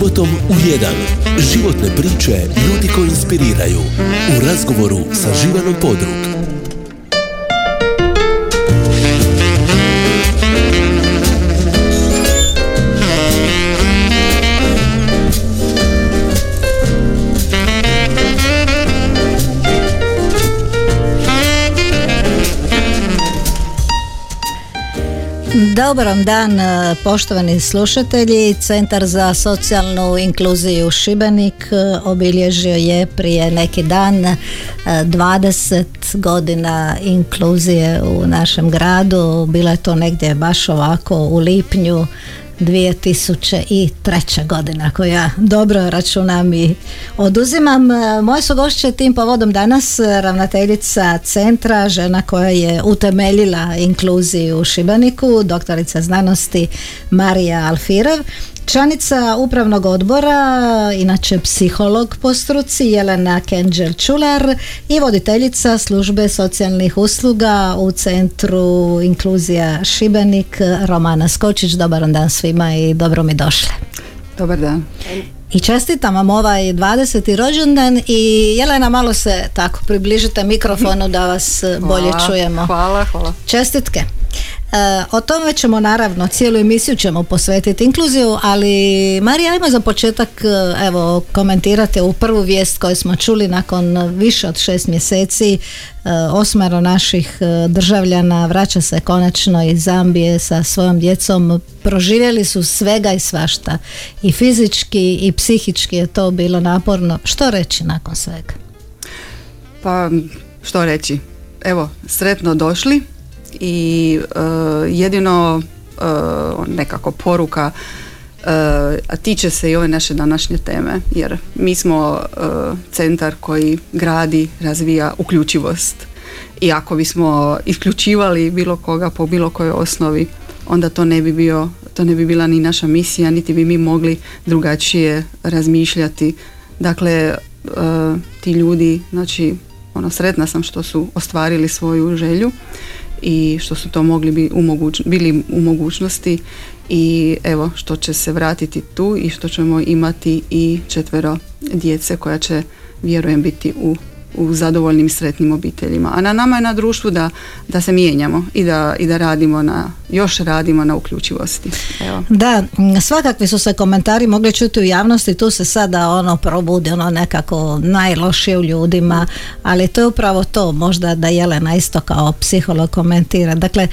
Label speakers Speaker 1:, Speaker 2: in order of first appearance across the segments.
Speaker 1: Subotom u 1. Životne priče ljudi koji inspiriraju. U razgovoru sa Živanom Podrug.
Speaker 2: Dobar dan e, poštovani slušatelji. Centar za socijalnu inkluziju Šibenik e, obilježio je prije neki dan 20 e, godina inkluzije u našem gradu. Bila je to negdje baš ovako u lipnju 2003. godina koju ja dobro računam i oduzimam. Moje su gošće tim povodom danas ravnateljica centra, žena koja je utemeljila inkluziju u Šibeniku, doktorica znanosti Marija Alfirev Članica upravnog odbora, inače psiholog po struci, Jelena Kenđel Čular i voditeljica službe socijalnih usluga u Centru Inkluzija Šibenik, Romana Skočić. Dobar dan svima i dobro mi došle.
Speaker 3: Dobar dan.
Speaker 2: I čestitam vam ovaj 20. rođendan i Jelena malo se tako približite mikrofonu da vas bolje čujemo.
Speaker 3: Hvala, hvala.
Speaker 2: Čestitke. E, o tome ćemo naravno, cijelu emisiju ćemo posvetiti inkluziju, ali Marija, ajmo za početak e, evo, komentirate u prvu vijest koju smo čuli nakon više od šest mjeseci. E, osmero naših državljana vraća se konačno iz Zambije sa svojom djecom. Proživjeli su svega i svašta. I fizički i psihički je to bilo naporno. Što reći nakon svega?
Speaker 3: Pa što reći? Evo sretno došli i e, jedino e, nekako poruka e, a tiče se i ove naše današnje teme jer mi smo centar koji gradi, razvija uključivost. I ako bismo isključivali bilo koga po bilo kojoj osnovi onda to ne bi bio to ne bi bila ni naša misija niti bi mi mogli drugačije razmišljati. Dakle ti ljudi znači ono sretna sam što su ostvarili svoju želju i što su to mogli bi bili u mogućnosti. I evo što će se vratiti tu i što ćemo imati i četvero djece koja će vjerujem biti u u zadovoljnim sretnim obiteljima. A na nama je na društvu da, da se mijenjamo i da, i da radimo na, još radimo na uključivosti. Evo.
Speaker 2: Da, svakakvi su se komentari mogli čuti u javnosti, tu se sada ono probudi ono nekako najlošije u ljudima, ali to je upravo to, možda da Jelena isto kao psiholog komentira. Dakle,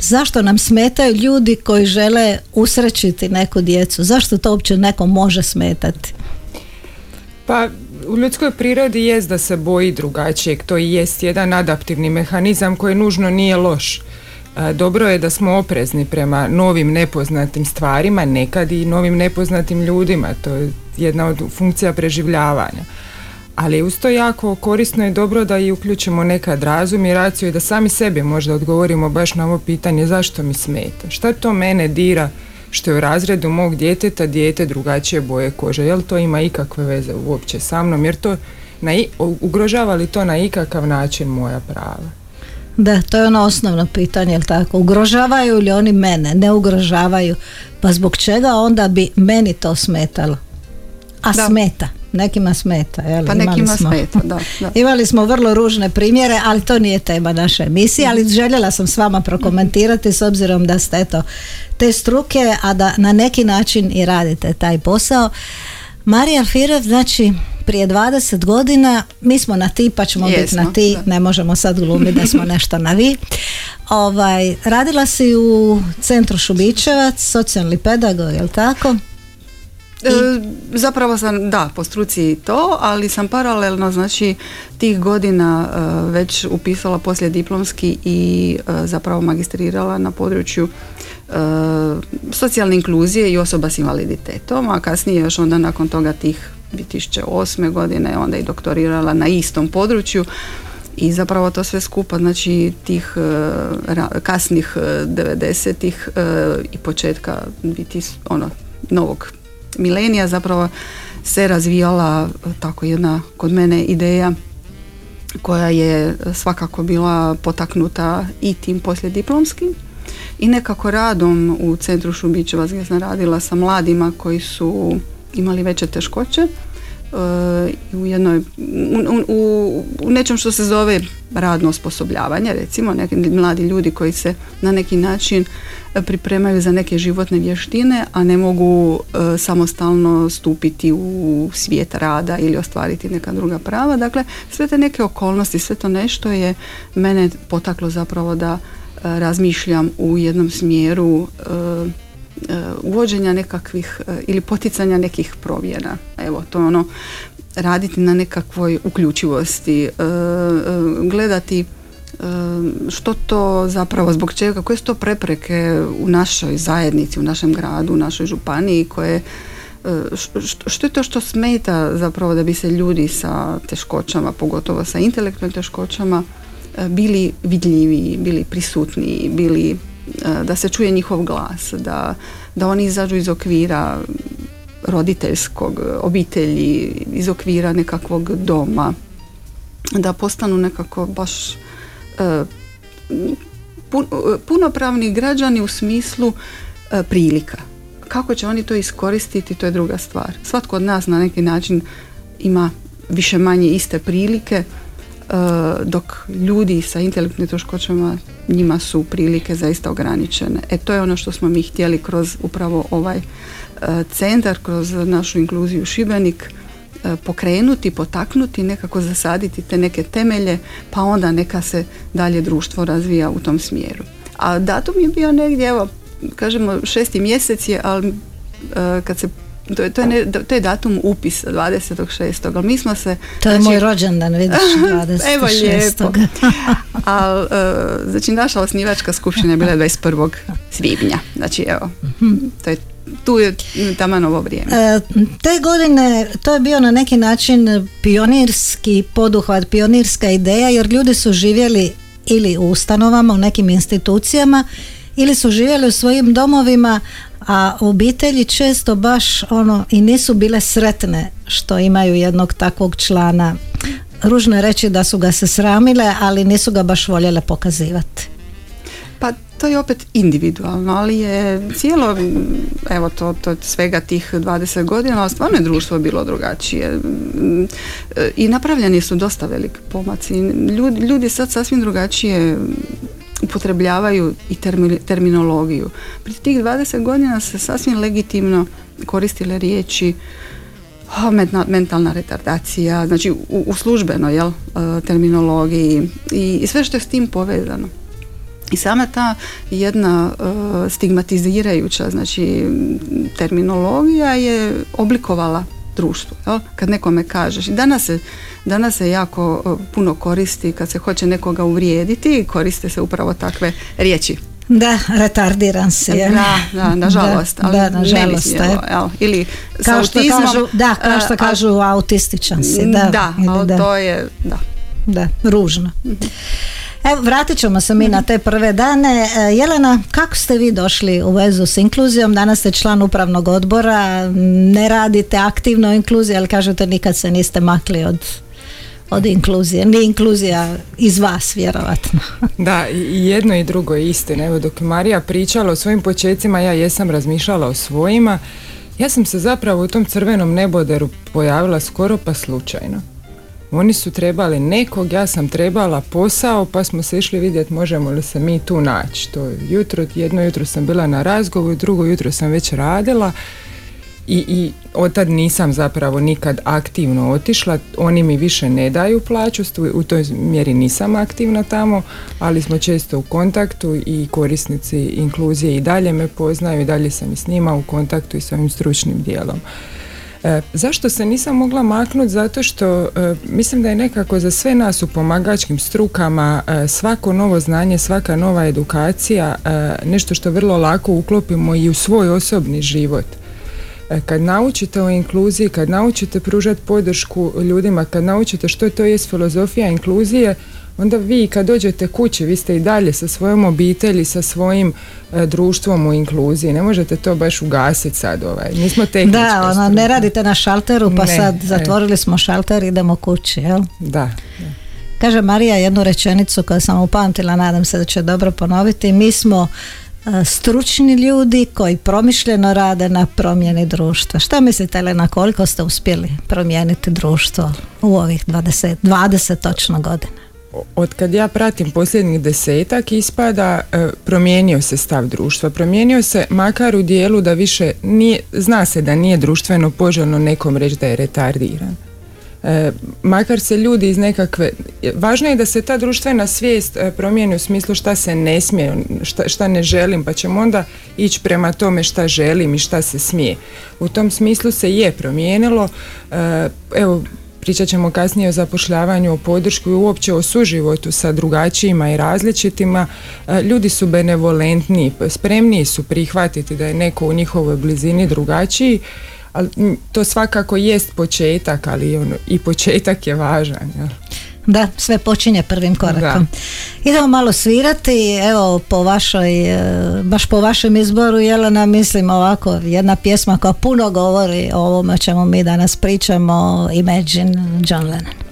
Speaker 2: zašto nam smetaju ljudi koji žele usrećiti neku djecu? Zašto to uopće neko može smetati?
Speaker 4: Pa u ljudskoj prirodi jest da se boji drugačijeg, to i jest jedan adaptivni mehanizam koji nužno nije loš. E, dobro je da smo oprezni prema novim nepoznatim stvarima, nekad i novim nepoznatim ljudima, to je jedna od funkcija preživljavanja. Ali uz to jako korisno je dobro da i uključimo nekad razum i raciju i da sami sebi možda odgovorimo baš na ovo pitanje zašto mi smeta, šta to mene dira što je u razredu mog djeteta dijete drugačije boje kože. Jel to ima ikakve veze uopće sa mnom? Jer to na, ugrožava li to na ikakav način moja prava?
Speaker 2: Da, to je ono osnovno pitanje, jel tako? Ugrožavaju li oni mene? Ne ugrožavaju. Pa zbog čega onda bi meni to smetalo? A smeta nekima smeta. Jel?
Speaker 3: Pa nekima smo, smeta, da,
Speaker 2: Imali smo vrlo ružne primjere, ali to nije tema naše emisije, ali željela sam s vama prokomentirati s obzirom da ste eto te struke, a da na neki način i radite taj posao. Marija Firev, znači prije 20 godina mi smo na ti pa ćemo biti na ti, ne možemo sad glumiti da smo nešto na vi. Ovaj, radila si u centru Šubićevac, socijalni pedagog, jel tako?
Speaker 3: E, zapravo sam, da, po struci to, ali sam paralelno, znači, tih godina e, već upisala poslije diplomski i e, zapravo magistrirala na području socijalne inkluzije i osoba s invaliditetom, a kasnije još onda nakon toga tih 2008. godine onda i doktorirala na istom području i zapravo to sve skupa znači tih kasnih 90-ih i početka biti ono novog milenija zapravo se razvijala tako jedna kod mene ideja koja je svakako bila potaknuta i tim poslijediplomskim i nekako radom u centru Šubićeva gdje sam radila sa mladima koji su imali veće teškoće u jednoj u, u, u nečem što se zove radno osposobljavanje recimo neki mladi ljudi koji se na neki način e, pripremaju za neke životne vještine a ne mogu e, samostalno stupiti u svijet rada ili ostvariti neka druga prava. Dakle sve te neke okolnosti sve to nešto je mene potaklo zapravo da e, razmišljam u jednom smjeru E, uvođenja nekakvih e, ili poticanja nekih promjena. Evo, to ono raditi na nekakvoj uključivosti, e, gledati što to zapravo, zbog čega, koje su to prepreke u našoj zajednici, u našem gradu, u našoj županiji koje što je to što smeta zapravo da bi se ljudi sa teškoćama, pogotovo sa intelektualnim teškoćama, bili vidljiviji, bili prisutniji, bili E, da se čuje njihov glas, da, da oni izađu iz okvira roditeljskog obitelji, iz okvira nekakvog doma, da postanu nekako baš e, punopravni građani u smislu e, prilika. Kako će oni to iskoristiti, to je druga stvar. Svatko od nas na neki način ima više manje iste prilike, dok ljudi sa intelektualnim teškoćama njima su prilike zaista ograničene. E to je ono što smo mi htjeli kroz upravo ovaj eh, centar, kroz našu inkluziju Šibenik eh, pokrenuti, potaknuti, nekako zasaditi te neke temelje, pa onda neka se dalje društvo razvija u tom smjeru. A datum je bio negdje, evo, kažemo šesti mjesec je, ali kad se to je, to, je to je datum upisa 26. Ali mi smo se...
Speaker 2: To je znači, moj rođendan, vidiš, 26.
Speaker 3: Evo lijepo. Ali, uh, znači, naša osnivačka skupština je bila 21. svibnja. Znači, evo, mhm. to je tu je tamo novo vrijeme. E,
Speaker 2: te godine to je bio na neki način pionirski poduhvat, pionirska ideja jer ljudi su živjeli ili u ustanovama, u nekim institucijama ili su živjeli u svojim domovima, a obitelji često baš ono i nisu bile sretne što imaju jednog takvog člana. Ružno je reći da su ga se sramile, ali nisu ga baš voljele pokazivati.
Speaker 3: Pa to je opet individualno, ali je cijelo, evo to, to svega tih 20 godina, ali stvarno je društvo bilo drugačije i napravljeni su dosta veliki pomaci. Ljudi, ljudi sad sasvim drugačije upotrebljavaju i terminologiju. Pri tih 20 godina se sasvim legitimno koristile riječi mentalna retardacija, znači u, u službenoj jel, e, terminologiji i, sve što je s tim povezano. I sama ta jedna e, stigmatizirajuća znači terminologija je oblikovala društvo. Jel? Kad nekome kažeš. I danas se, danas se jako puno koristi kad se hoće nekoga uvrijediti koriste se upravo takve riječi.
Speaker 2: Da, retardiran si.
Speaker 3: Da, da, nažalost. ali da, nažalost. jel? Ili
Speaker 2: kao što kažu, da, kao što kažu autističan si. Da,
Speaker 3: da, ali to je, da.
Speaker 2: Da, ružno. Mhm. Evo, vratit ćemo se mi na te prve dane. E, Jelena, kako ste vi došli u vezu s inkluzijom? Danas ste član upravnog odbora, ne radite aktivno inkluziju, ali kažete nikad se niste makli od od inkluzije, ni inkluzija iz vas vjerovatno.
Speaker 4: Da, i jedno i drugo je istina. Evo dok je Marija pričala o svojim počecima, ja jesam razmišljala o svojima. Ja sam se zapravo u tom crvenom neboderu pojavila skoro pa slučajno. Oni su trebali nekog, ja sam trebala posao, pa smo se išli vidjeti možemo li se mi tu naći. To jutro, jedno jutro sam bila na razgovoru, drugo jutro sam već radila i, i od tad nisam zapravo nikad aktivno otišla. Oni mi više ne daju plaću, u toj mjeri nisam aktivna tamo, ali smo često u kontaktu i korisnici inkluzije i dalje me poznaju i dalje sam i s njima u kontaktu i s ovim stručnim dijelom. E, zašto se nisam mogla maknuti? Zato što e, mislim da je nekako za sve nas u pomagačkim strukama e, svako novo znanje, svaka nova edukacija nešto što vrlo lako uklopimo i u svoj osobni život. Kad naučite o inkluziji, kad naučite pružati podršku ljudima, kad naučite što to je filozofija inkluzije, onda vi kad dođete kući, vi ste i dalje sa svojom obitelji, sa svojim e, društvom u inkluziji. Ne možete to baš ugasiti sad. Ovaj. Nismo tehnička
Speaker 2: Da, ono, ne radite na šalteru pa sad e. zatvorili smo šalter i idemo kući, jel?
Speaker 4: Da.
Speaker 2: Kaže Marija jednu rečenicu koju sam upamtila, nadam se da će dobro ponoviti. Mi smo
Speaker 5: stručni ljudi koji promišljeno rade na promjeni društva. Šta mislite Elena, koliko ste uspjeli promijeniti društvo u ovih 20, 20 točno godina?
Speaker 4: Od kad ja pratim posljednjih desetak ispada e, promijenio se stav društva. Promijenio se makar u dijelu da više nije, zna se da nije društveno poželjno nekom reći da je retardiran. E, makar se ljudi iz nekakve važno je da se ta društvena svijest e, promijeni u smislu šta se ne smije šta, šta ne želim pa ćemo onda ići prema tome šta želim i šta se smije u tom smislu se je promijenilo e, evo pričat ćemo kasnije o zapošljavanju, o podršku i uopće o suživotu sa drugačijima i različitima. Ljudi su benevolentniji, spremniji su prihvatiti da je neko u njihovoj blizini drugačiji ali to svakako jest početak, ali ono, i početak je važan. Ja.
Speaker 5: Da, sve počinje prvim korakom. Idemo malo svirati, evo po vašoj, e, baš po vašem izboru Jelena, mislim ovako, jedna pjesma koja puno govori o ovome o čemu mi danas pričamo, Imagine John Lennon.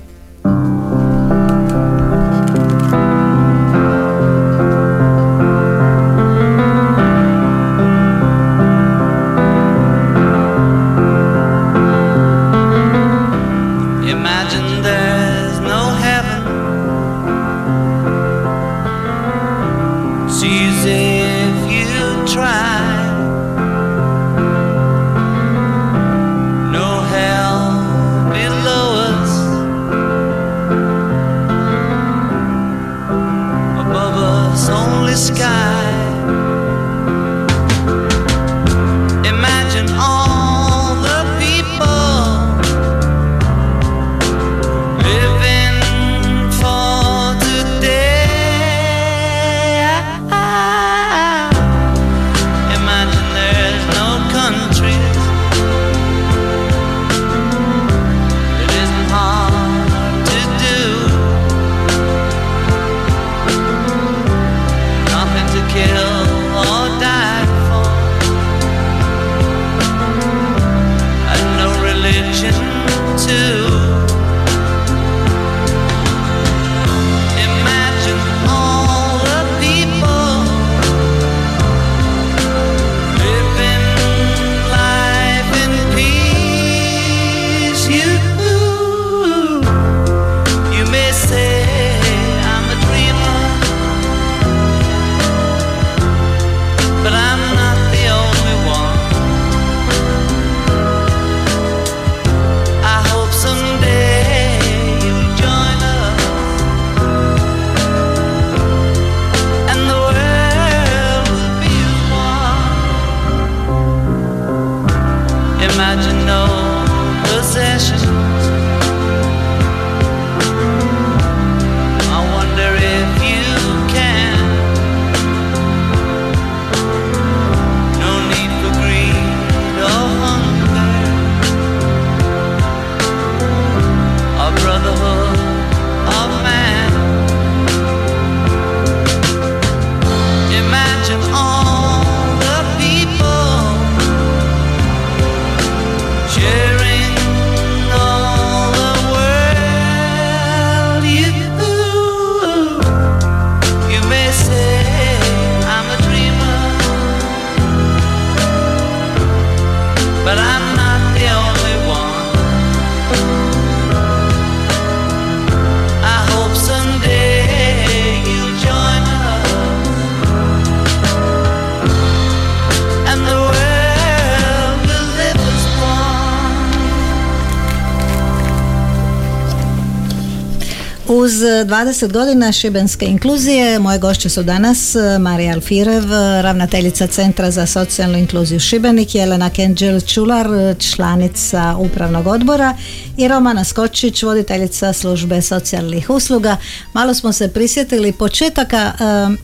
Speaker 5: Uz 20 godina šibenske inkluzije moje gošće su danas e, Marija Alfirev, ravnateljica Centra za socijalnu inkluziju Šibenik, Jelena Kenđel Čular, članica upravnog odbora i Romana Skočić, voditeljica službe socijalnih usluga. Malo smo se prisjetili početaka. E,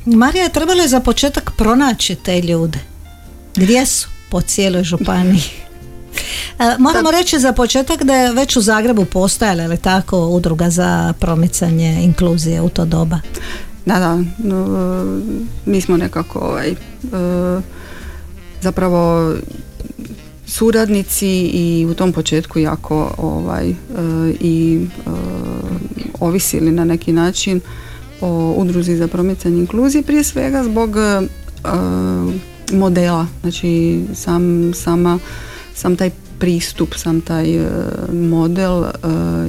Speaker 5: Marija, trebalo je za početak pronaći te ljude. Gdje su po cijeloj županiji? E, moramo reći za početak da je već u Zagrebu postojala, ali tako, udruga za promicanje inkluzije u to doba.
Speaker 3: Da, da, mi smo nekako ovaj, e, zapravo suradnici i u tom početku jako ovaj, e, i ovisili na neki način o udruzi za promicanje inkluzije prije svega zbog modela, znači sam, sama, sam taj pristup, sam taj model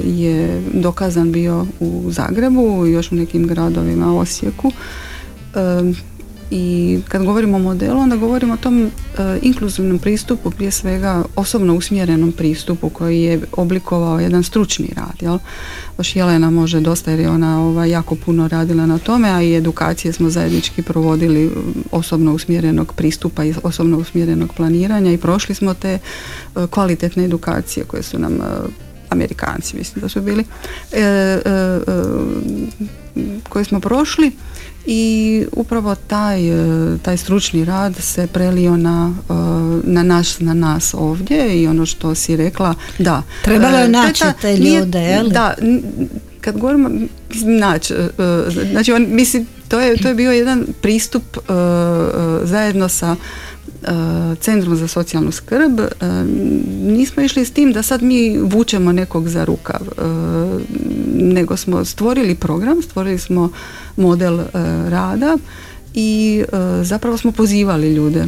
Speaker 3: je dokazan bio u Zagrebu i još u nekim gradovima, Osijeku i kad govorimo o modelu onda govorimo o tom e, inkluzivnom pristupu prije svega osobno usmjerenom pristupu koji je oblikovao jedan stručni rad jel? baš Jelena može dosta jer je ona ovaj, jako puno radila na tome a i edukacije smo zajednički provodili osobno usmjerenog pristupa i osobno usmjerenog planiranja i prošli smo te e, kvalitetne edukacije koje su nam e, Amerikanci mislim da su bili koje smo prošli i upravo taj, e, taj stručni rad se prelio na, e, na, naš, na nas ovdje i ono što si rekla, da.
Speaker 2: Trebalo je e, naći te ljude, jel?
Speaker 3: Da, kad govorimo, naći, znači on, mislim, to je, to je bio jedan pristup zajedno sa Centrom za socijalnu skrb nismo išli s tim da sad mi vučemo nekog za rukav nego smo stvorili program stvorili smo model e, rada i e, zapravo smo pozivali ljude. E,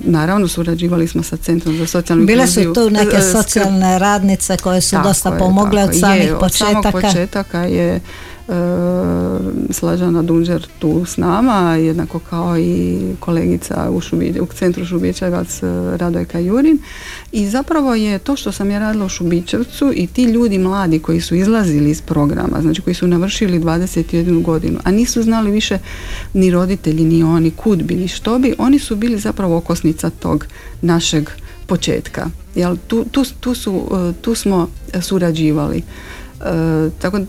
Speaker 3: naravno surađivali smo sa Centrom za socijalnu
Speaker 2: Bile su tu neke socijalne radnice koje su dosta pomogle od samih je, početaka. Od samog
Speaker 3: početaka je Slažana Dunđer tu s nama, jednako kao i kolegica u, Šubi, u centru Šubićevac Radojka Jurin i zapravo je to što sam ja radila u Šubićevcu i ti ljudi mladi koji su izlazili iz programa, znači koji su navršili 21 godinu, a nisu znali više ni roditelji, ni oni kud bi, ni što bi, oni su bili zapravo okosnica tog našeg početka. Jel, tu, tu, tu, su, tu smo surađivali. E, tako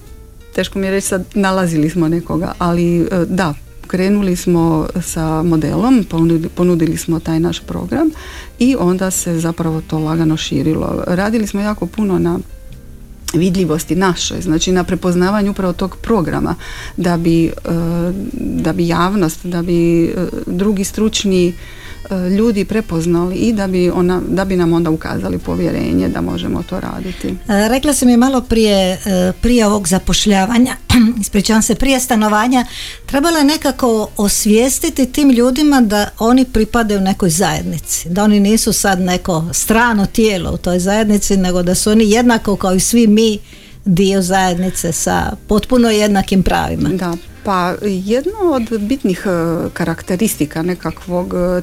Speaker 3: teško mi je reći sad nalazili smo nekoga, ali e, da, krenuli smo sa modelom, ponudili smo taj naš program i onda se zapravo to lagano širilo. Radili smo jako puno na vidljivosti našoj, znači na prepoznavanju upravo tog programa da bi, e, da bi javnost, da bi e, drugi stručni ljudi prepoznali i da bi, ona, da bi nam onda ukazali povjerenje da možemo to raditi.
Speaker 2: E, rekla sam je malo prije, e, prije ovog zapošljavanja, ispričavam se, prije stanovanja, trebalo je nekako osvijestiti tim ljudima da oni pripadaju nekoj zajednici, da oni nisu sad neko strano tijelo u toj zajednici, nego da su oni jednako kao i svi mi dio zajednice sa potpuno jednakim pravima.
Speaker 3: Da, pa jedno od bitnih e, karakteristika nekakvog e,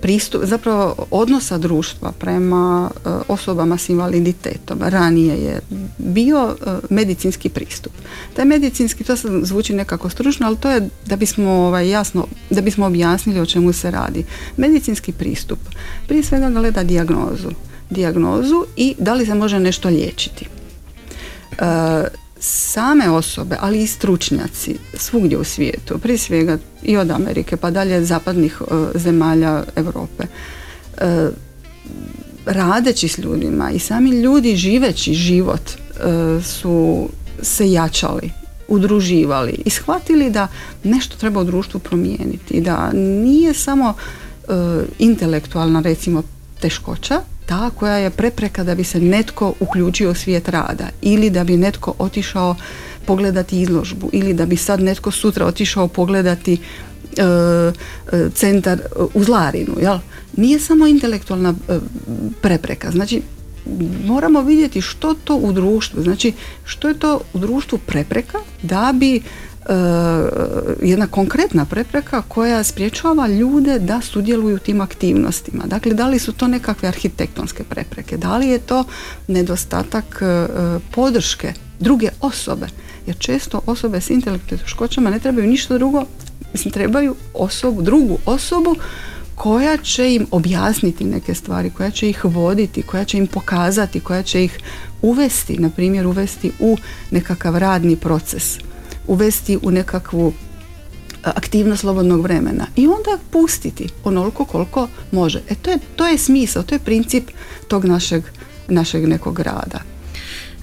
Speaker 3: pristup, zapravo odnosa društva prema e, osobama s invaliditetom ranije je bio medicinski pristup. Taj medicinski, to sad zvuči nekako stručno, ali to je da bismo ovaj, jasno, da bismo objasnili o čemu se radi. Medicinski pristup prije svega gleda dijagnozu. Dijagnozu i da li se može nešto liječiti same osobe, ali i stručnjaci svugdje u svijetu, prije svega i od Amerike pa dalje zapadnih e, zemalja Europe, e, radeći s ljudima i sami ljudi živeći život e, su se jačali, udruživali i shvatili da nešto treba u društvu promijeniti, da nije samo intelektualna recimo teškoća, ta koja je prepreka da bi se netko uključio u svijet rada ili da bi netko otišao pogledati izložbu ili da bi sad netko sutra otišao pogledati e, e, centar u Zlarinu. Jel? Nije samo intelektualna e, prepreka. Znači, moramo vidjeti što to u društvu, znači što je to u društvu prepreka da bi E, jedna konkretna prepreka koja spriječava ljude da sudjeluju u tim aktivnostima. Dakle, da li su to nekakve arhitektonske prepreke, da li je to nedostatak e, podrške druge osobe, jer često osobe s intelektualnim teškoćama ne trebaju ništa drugo, mislim trebaju osobu, drugu osobu koja će im objasniti neke stvari, koja će ih voditi, koja će im pokazati, koja će ih uvesti, na primjer uvesti u nekakav radni proces uvesti u nekakvu aktivnost slobodnog vremena i onda pustiti onoliko koliko može. E to je, to je smisao, to je princip tog našeg, našeg nekog rada.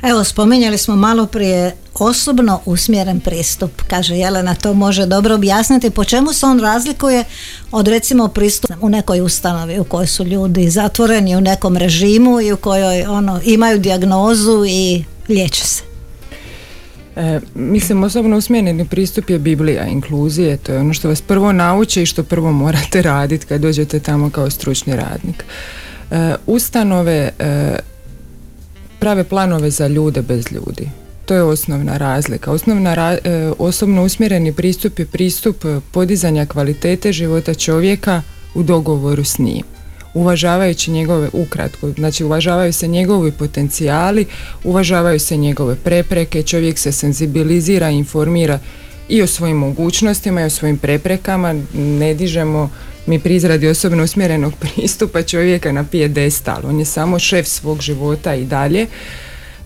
Speaker 2: Evo, spominjali smo malo prije osobno usmjeren pristup. Kaže Jelena, to može dobro objasniti. Po čemu se on razlikuje od recimo pristupa u nekoj ustanovi u kojoj su ljudi zatvoreni u nekom režimu i u kojoj ono imaju dijagnozu i liječe se?
Speaker 4: E, mislim, osobno usmjereni pristup je Biblija inkluzije, to je ono što vas prvo nauče i što prvo morate raditi kad dođete tamo kao stručni radnik. E, ustanove e, prave planove za ljude bez ljudi. To je osnovna razlika. Osnovna e, osobno usmjereni pristup je pristup podizanja kvalitete života čovjeka u dogovoru s njim uvažavajući njegove ukratko, znači uvažavaju se njegovi potencijali, uvažavaju se njegove prepreke, čovjek se senzibilizira, informira i o svojim mogućnostima i o svojim preprekama, ne dižemo mi pri izradi osobno usmjerenog pristupa čovjeka na pijedestal, on je samo šef svog života i dalje.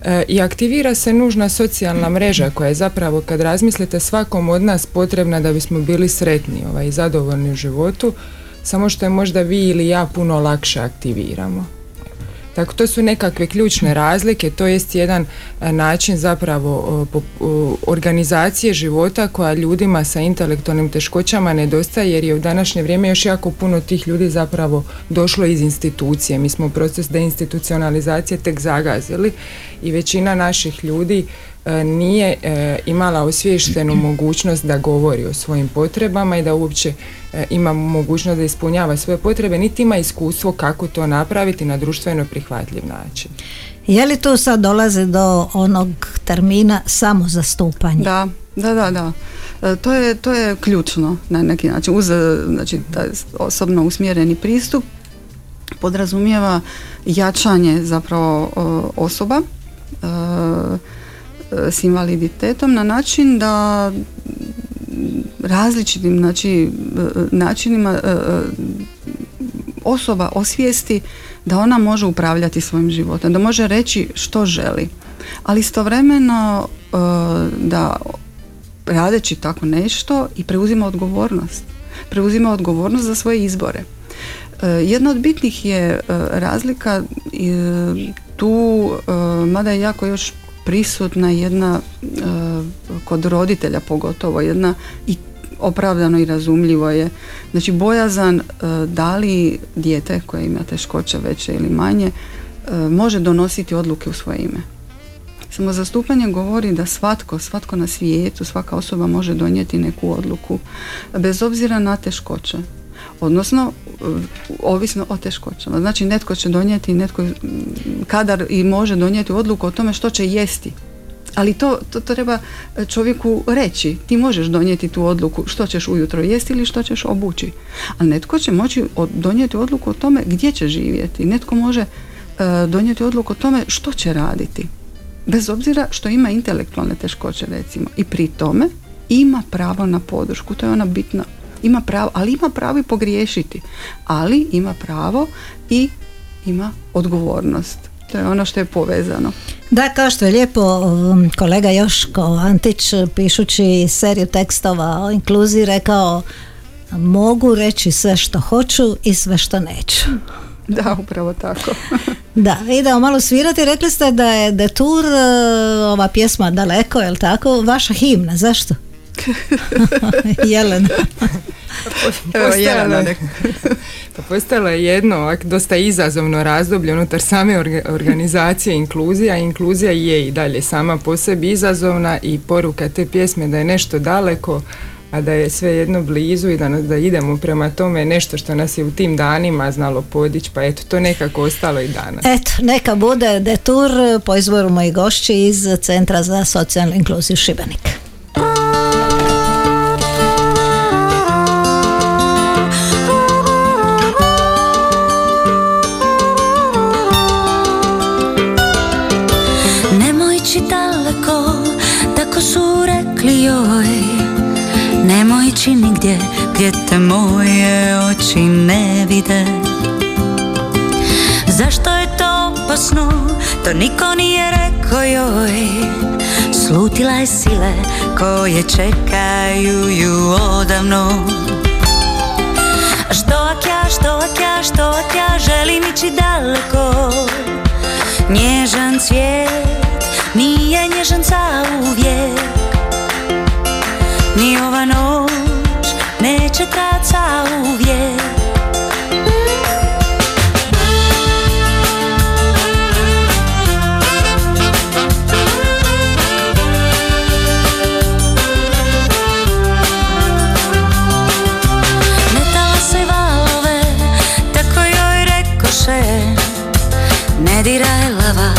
Speaker 4: E, i aktivira se nužna socijalna mreža koja je zapravo kad razmislite svakom od nas potrebna da bismo bili sretni ovaj, i zadovoljni u životu samo što je možda vi ili ja puno lakše aktiviramo. Tako to su nekakve ključne razlike, to jest jedan e, način zapravo organizacije života koja ljudima sa intelektualnim teškoćama nedostaje jer je u današnje vrijeme još jako puno tih ljudi zapravo došlo iz institucije. Mi smo proces deinstitucionalizacije tek zagazili i većina naših ljudi nije e, imala osviještenu mogućnost da govori o svojim potrebama i da uopće e, ima mogućnost da ispunjava svoje potrebe, niti ima iskustvo kako to napraviti na društveno prihvatljiv način.
Speaker 2: Je li tu sad dolazi do onog termina samozastupanje?
Speaker 3: Da, da, da, da. To je, to je ključno na neki način. Uz znači, taj osobno usmjereni pristup podrazumijeva jačanje zapravo osoba s invaliditetom na način da različitim znači, načinima e, e, osoba osvijesti da ona može upravljati svojim životom, da može reći što želi. Ali istovremeno e, da radeći tako nešto i preuzima odgovornost. Preuzima odgovornost za svoje izbore. Jedna od bitnih je razlika tu, mada je jako još prisutna jedna e, kod roditelja pogotovo jedna i opravdano i razumljivo je. Znači bojazan e, da li dijete koje ima teškoće veće ili manje e, može donositi odluke u svoje ime. Samo zastupanje govori da svatko, svatko na svijetu, svaka osoba može donijeti neku odluku bez obzira na teškoće odnosno ovisno o teškoćama. Znači netko će donijeti, netko kadar i može donijeti odluku o tome što će jesti. Ali to, to, treba čovjeku reći. Ti možeš donijeti tu odluku što ćeš ujutro jesti ili što ćeš obući. A netko će moći donijeti odluku o tome gdje će živjeti. Netko može e, donijeti odluku o tome što će raditi. Bez obzira što ima intelektualne teškoće recimo. I pri tome ima pravo na podršku. To je ona bitna ima pravo, ali ima pravo i pogriješiti, ali ima pravo i ima odgovornost. To je ono što je povezano.
Speaker 2: Da, kao što je lijepo um, kolega Joško Antić pišući seriju tekstova o inkluziji rekao mogu reći sve što hoću i sve što neću.
Speaker 3: Da, upravo tako.
Speaker 2: da, idemo malo svirati. Rekli ste da je Detur, uh, ova pjesma daleko, je li tako? Vaša himna, zašto? Jelena.
Speaker 3: Evo, Jelena.
Speaker 4: pa postojalo je jedno ovak, dosta izazovno razdoblje unutar same organizacije inkluzija. Inkluzija je i dalje sama po sebi izazovna i poruka te pjesme da je nešto daleko, a da je sve jedno blizu i da, da idemo prema tome nešto što nas je u tim danima znalo podići, pa eto, to nekako ostalo i danas.
Speaker 2: Eto, neka bude detur po izboru mojih gošći iz Centra za socijalnu inkluziju Šibenik.
Speaker 6: Te moje oči ne vide. Zašto je to opasno, to niko nije rekao joj. Slutila je sile koje čekaju ju odavno. Što ak ja, što ak ja, što ak ja želim ići daleko? Nježan cvijet nije nježan za uvijek. Ni ova noć se traca uvijek Metala se valove, tako joj rekoše Ne dirai lavar,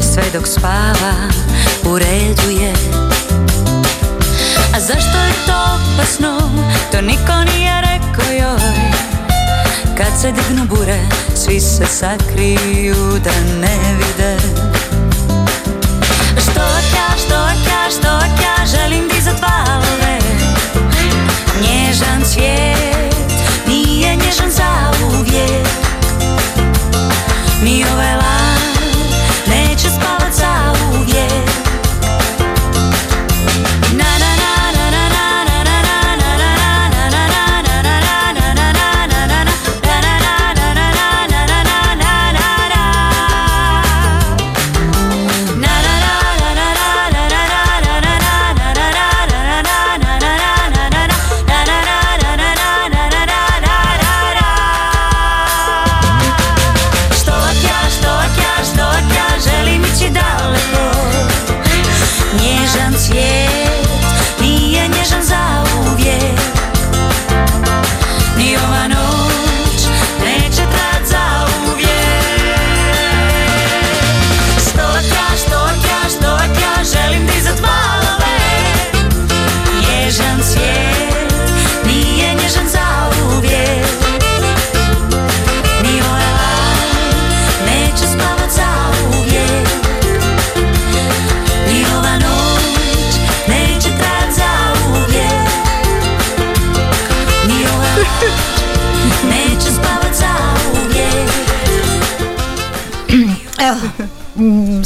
Speaker 6: sve dok spava, ureduje zašto je to opasno? To niko nije rekao joj. Kad se dignu bure Svi se sakriju da ne vide. Što ja, što ja, što ja Želim dizat valove Nježan cvijet Nije nježan za uvijek Ni ovaj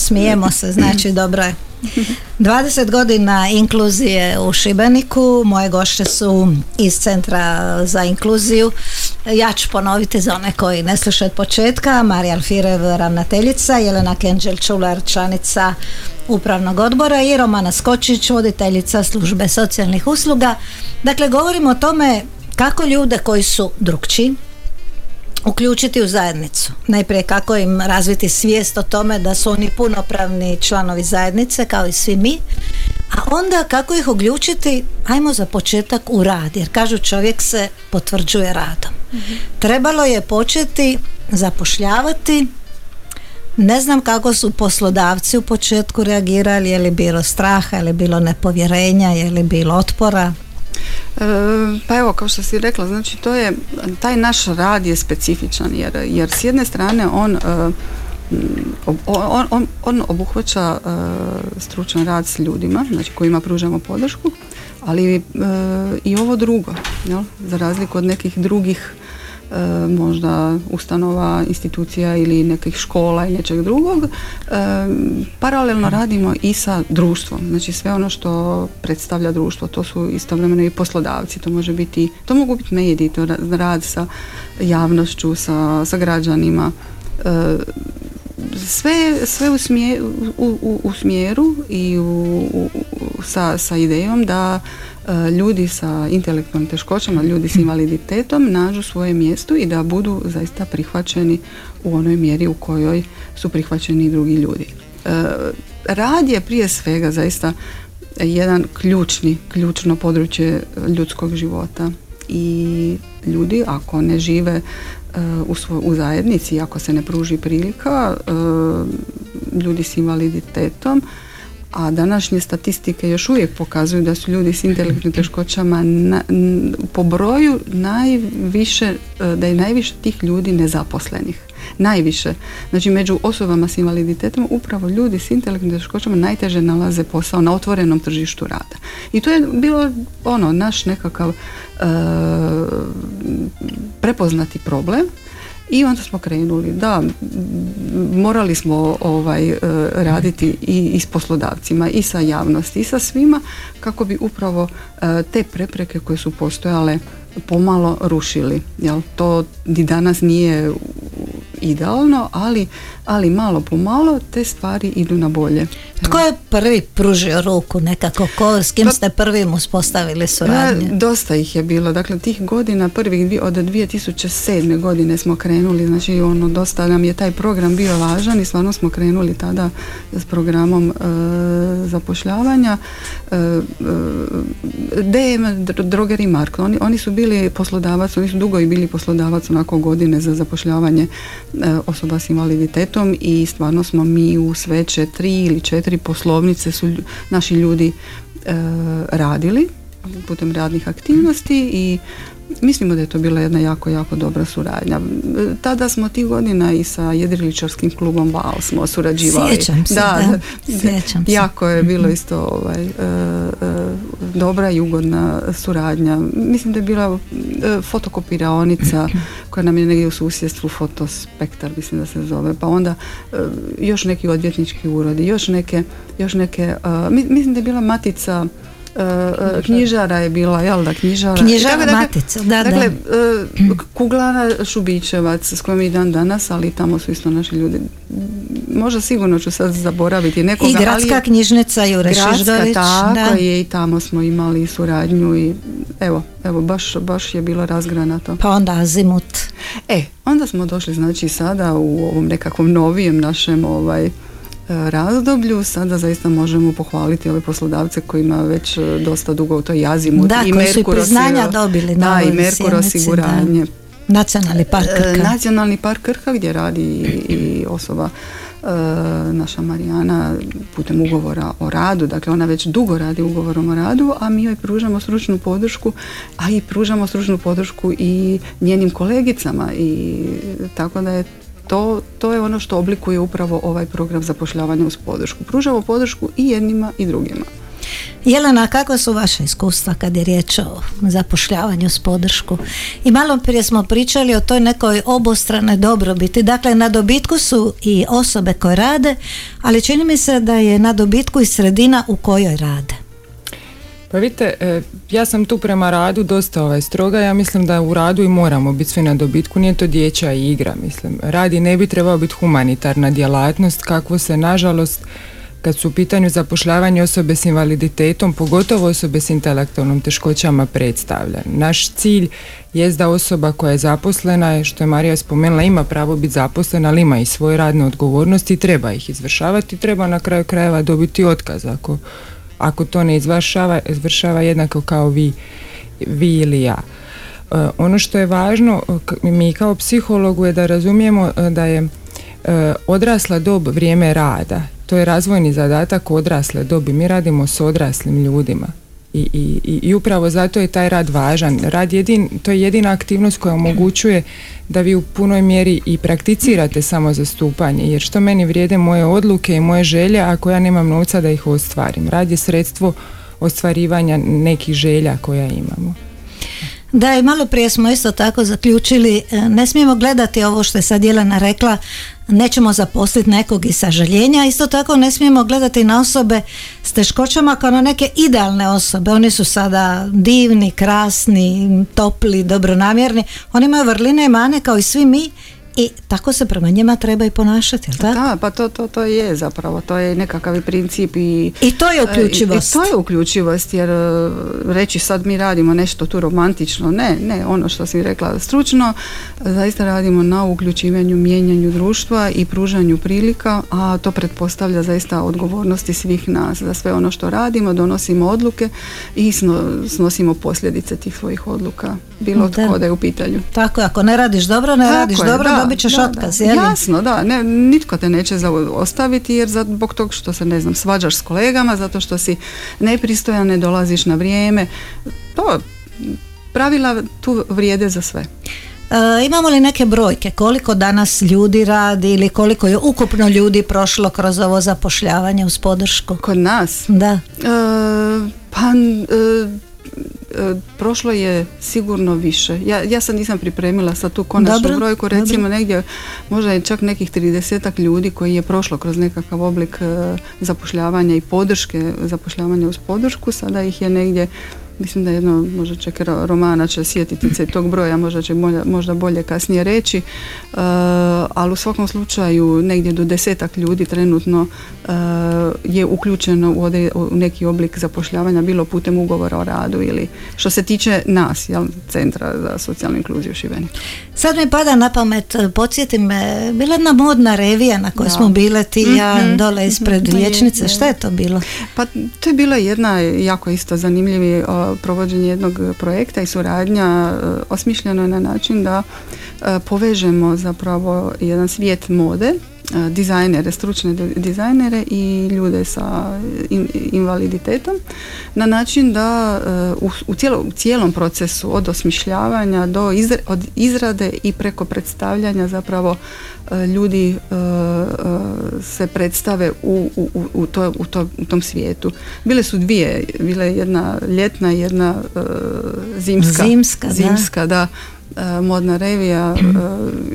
Speaker 2: smijemo se, znači dobro je. 20 godina inkluzije u Šibeniku, moje gošće su iz Centra za inkluziju. Ja ću ponoviti za one koji ne slušaju od početka. Marija Alfirev, ravnateljica, Jelena Kenđel Čular, članica upravnog odbora i Romana Skočić, voditeljica službe socijalnih usluga. Dakle, govorimo o tome kako ljude koji su drukčiji, uključiti u zajednicu. Najprije kako im razviti svijest o tome da su oni punopravni članovi zajednice kao i svi mi, a onda kako ih uključiti, ajmo za početak u rad, jer kažu čovjek se potvrđuje radom. Trebalo je početi zapošljavati ne znam kako su poslodavci u početku reagirali, je li bilo straha, je li bilo nepovjerenja, je li bilo otpora.
Speaker 3: Pa evo, kao što si rekla, znači to je, taj naš rad je specifičan jer, jer s jedne strane on, e, on, on, on obuhvaća e, stručan rad s ljudima, znači kojima pružamo podršku, ali e, i ovo drugo, jel? za razliku od nekih drugih možda ustanova, institucija ili nekih škola i nečeg drugog, e, paralelno radimo i sa društvom. Znači sve ono što predstavlja društvo, to su istovremeno i poslodavci, to može biti, to mogu biti mediji, to ra- rad sa javnošću, sa, sa građanima, e, sve, sve u, smje, u, u, u smjeru i sa, sa idejom da e, ljudi sa intelektualnim teškoćama, ljudi s invaliditetom nađu svoje mjesto i da budu zaista prihvaćeni u onoj mjeri u kojoj su prihvaćeni drugi ljudi. E, rad je prije svega zaista jedan ključni, ključno područje ljudskog života i ljudi ako ne žive e, u, svo- u zajednici, ako se ne pruži prilika, e, ljudi s invaliditetom, a današnje statistike još uvijek pokazuju da su ljudi s intelektualnim teškoćama na- n- po broju najviše, e, da je najviše tih ljudi nezaposlenih. Najviše. Znači među osobama s invaliditetom upravo ljudi s intelektualnim teškoćama najteže nalaze posao na otvorenom tržištu rada. I to je bilo ono naš nekakav e, prepoznati problem i onda smo krenuli, da, morali smo ovaj, e, raditi i, i s poslodavcima i sa javnosti i sa svima kako bi upravo e, te prepreke koje su postojale pomalo rušili. Jel? To ni danas nije idealno, ali, ali malo po malo te stvari idu na bolje.
Speaker 2: Tko je prvi pružio ruku nekako? Ko, s kim
Speaker 3: Pa-
Speaker 2: ste prvim uspostavili
Speaker 3: E,
Speaker 2: suradnju?
Speaker 3: dosta ih je bilo, dakle tih godina, prvih od 2007. godine smo krenuli, znači ono dosta nam je taj program bio važan i stvarno smo krenuli tada s programom e, zapošljavanja. E, e, DM Dr- Droger i Mark, oni, oni su bili poslodavac, oni su dugo i bili poslodavac onako godine za zapošljavanje e, osoba s invaliditetom i stvarno smo mi u sve četiri ili četiri poslovnice su naši ljudi e, radili putem radnih aktivnosti i mislimo da je to bila jedna jako, jako dobra suradnja. Tada smo tih godina i sa jedriličarskim klubom Val smo surađivali.
Speaker 2: Sjećam se, da. Sjećam se.
Speaker 3: Jako je bilo isto ovaj, e, e, dobra i ugodna suradnja. Mislim da je bila e, fotokopiraonica koja nam je negdje u susjedstvu fotospektar, mislim da se zove, pa onda još neki odvjetnički urodi, još neke, još neke mi- mislim da je bila matica e, knjižara je bila, jel da, knjižara.
Speaker 2: Knjižara
Speaker 3: Dakle,
Speaker 2: Matica, da, da.
Speaker 3: Dakle, e, Kuglana Šubićevac s kojom i dan danas, ali tamo su isto naši ljudi. Možda sigurno ću sad zaboraviti nekoga,
Speaker 2: I gradska
Speaker 3: ali
Speaker 2: knjižnica Jure
Speaker 3: Gradska, tako
Speaker 2: da.
Speaker 3: je i tamo smo imali suradnju i evo, evo baš, baš je bilo razgranato.
Speaker 2: Pa onda Azimut.
Speaker 3: E, onda smo došli znači sada u ovom nekakvom novijem našem ovaj razdoblju, sada zaista možemo pohvaliti ove poslodavce kojima već e, dosta dugo u toj Azimut
Speaker 2: Da,
Speaker 3: i
Speaker 2: koji su i priznanja dobili na
Speaker 3: Da, i Merkur osiguranje.
Speaker 2: Nacionalni park
Speaker 3: E,
Speaker 2: Krka.
Speaker 3: Nacionalni park Krka gdje radi i, i osoba e, naša Marijana putem ugovora o radu, dakle ona već dugo radi ugovorom o radu, a mi joj pružamo stručnu podršku, a i pružamo stručnu podršku i njenim kolegicama i tako da je to, to je ono što oblikuje upravo ovaj program zapošljavanja uz podršku. Pružamo podršku i jednima i drugima.
Speaker 2: Jelena, kakva su vaša iskustva kad je riječ o zapošljavanju s podršku? I malo prije smo pričali o toj nekoj obostrane dobrobiti. Dakle, na dobitku su i osobe koje rade, ali čini mi se da je na dobitku i sredina u kojoj rade.
Speaker 4: Pa vidite, e, ja sam tu prema radu dosta ovaj, stroga, ja mislim da u radu i moramo biti svi na dobitku, nije to dječja igra, mislim. Radi ne bi trebao biti humanitarna djelatnost, kakvo se nažalost kad su u pitanju zapošljavanje osobe s invaliditetom, pogotovo osobe s intelektualnim teškoćama predstavlja. Naš cilj je da osoba koja je zaposlena, što je Marija spomenula, ima pravo biti zaposlena, ali ima i svoje radne odgovornosti i treba ih izvršavati, treba na kraju krajeva dobiti otkaz ako, ako to ne izvršava, izvršava jednako kao vi, vi ili ja. E, ono što je važno e, mi kao psihologu je da razumijemo e, da je odrasla dob vrijeme rada. To je razvojni zadatak odrasle dobi. Mi radimo s odraslim ljudima. I, i, i, upravo zato je taj rad važan. Rad jedin, to je jedina aktivnost koja omogućuje da vi u punoj mjeri i prakticirate samo zastupanje. Jer što meni vrijede moje odluke i moje želje ako ja nemam novca da ih ostvarim. Rad je sredstvo ostvarivanja nekih želja koja imamo.
Speaker 2: Da, i malo prije smo isto tako zaključili, e, ne smijemo gledati ovo što je sad Jelena rekla, nećemo zaposliti nekog iz sažaljenja, isto tako ne smijemo gledati na osobe s teškoćama kao na neke idealne osobe. Oni su sada divni, krasni, topli, dobronamjerni, oni imaju vrline i mane kao i svi mi i tako se prema njima treba i ponašati, jel tako?
Speaker 3: Da, pa to, to, to je zapravo, to je nekakav princip i...
Speaker 2: I to je uključivost.
Speaker 3: I, i to je uključivost, jer e, reći sad mi radimo nešto tu romantično, ne, ne, ono što si rekla stručno, zaista radimo na uključivanju, mijenjanju društva i pružanju prilika, a to pretpostavlja zaista odgovornosti svih nas za sve ono što radimo, donosimo odluke i sno- snosimo posljedice tih svojih odluka, bilo
Speaker 2: Da.
Speaker 3: tko da je u pitanju.
Speaker 2: Tako je, ako ne radiš dobro, ne
Speaker 3: Tako
Speaker 2: radiš
Speaker 3: je,
Speaker 2: dobro,
Speaker 3: da,
Speaker 2: dobit ćeš
Speaker 3: da,
Speaker 2: otkaz,
Speaker 3: da.
Speaker 2: je li?
Speaker 3: Jasno, da, ne, nitko te neće za- ostaviti jer zbog tog što se, ne znam, svađaš s kolegama, zato što si nepristojan, ne dolaziš na vrijeme, to pravila tu vrijede za sve.
Speaker 2: E, imamo li neke brojke koliko danas ljudi radi ili koliko je ukupno ljudi prošlo kroz ovo zapošljavanje uz podršku?
Speaker 3: Kod nas,
Speaker 2: Da.
Speaker 3: e, pa e, e, prošlo je sigurno više. Ja, ja sad nisam pripremila sad tu konačnu
Speaker 2: Dobro,
Speaker 3: brojku,
Speaker 2: dobro.
Speaker 3: recimo negdje možda je čak nekih 30 ljudi koji je prošlo kroz nekakav oblik e, zapošljavanja i podrške, zapošljavanja uz podršku, sada ih je negdje mislim da jedno, možda čak romana će sjetiti se tog broja, možda će možda bolje kasnije reći, uh, ali u svakom slučaju negdje do desetak ljudi trenutno uh, je uključeno u, u neki oblik zapošljavanja, bilo putem ugovora o radu ili što se tiče nas, jel, Centra za socijalnu inkluziju Šibeni.
Speaker 7: Sad mi pada na pamet, podsjeti me, bila jedna modna revija na kojoj smo bile ti i ja mhm. dole ispred mm liječnice, šta je to bilo?
Speaker 3: Pa to je bila jedna jako isto zanimljivi provođenje jednog projekta i suradnja e, osmišljeno je na način da e, povežemo zapravo jedan svijet mode e, dizajnere, stručne dizajnere i ljude sa invaliditetom na način da u, u, u cijelom procesu od osmišljavanja do od izrade i preko predstavljanja zapravo E, ljudi e, e, se predstave u, u, u, to, u, to, u tom svijetu. Bile su dvije, bile jedna ljetna i jedna zimska.
Speaker 7: Zimska,
Speaker 3: zimska da. Modna revija.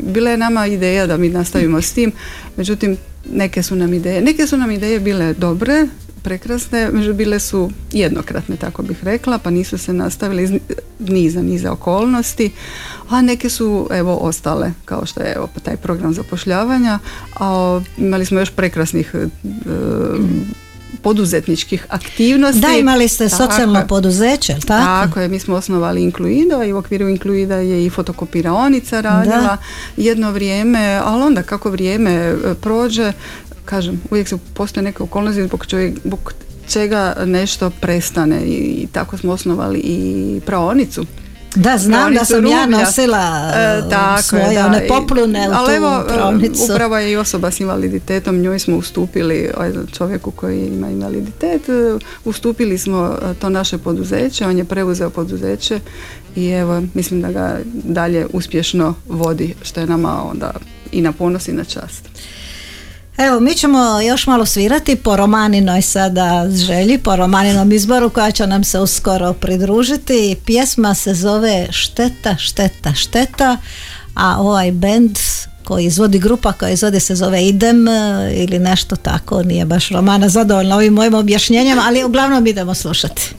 Speaker 3: Bila je nama ideja da mi nastavimo s tim, međutim neke su nam ideje, neke su nam ideje bile dobre, prekrasne, među bile su jednokratne, tako bih rekla, pa nisu se nastavile iz niza, niza okolnosti, a neke su evo ostale, kao što je evo taj program zapošljavanja, a imali smo još prekrasnih e, poduzetničkih aktivnosti.
Speaker 7: Da, imali ste socijalno poduzeće, tako?
Speaker 3: Tako je, mi smo osnovali Inkluido i u okviru Inkluida je i fotokopiraonica radila jedno vrijeme, ali onda kako vrijeme e, prođe, kažem, uvijek su postoje neke okolnosti zbog, zbog čega nešto prestane i, tako smo osnovali i praonicu.
Speaker 7: Da, znam da sam ja nosila e, tako svoje da. one poplune u Ali evo,
Speaker 3: e, upravo je i osoba s invaliditetom, njoj smo ustupili, ovaj, čovjeku koji ima invaliditet, e, ustupili smo e, to naše poduzeće, on je preuzeo poduzeće i evo, mislim da ga dalje uspješno vodi, što je nama onda i na ponos i na čast.
Speaker 7: Evo, mi ćemo još malo svirati po Romaninoj sada želji, po Romaninom izboru koja će nam se uskoro pridružiti. Pjesma se zove Šteta, šteta, šteta, a ovaj bend koji izvodi grupa koja izvodi se zove Idem e, ili nešto tako, nije baš Romana zadovoljna ovim mojim objašnjenjem, ali uglavnom idemo slušati.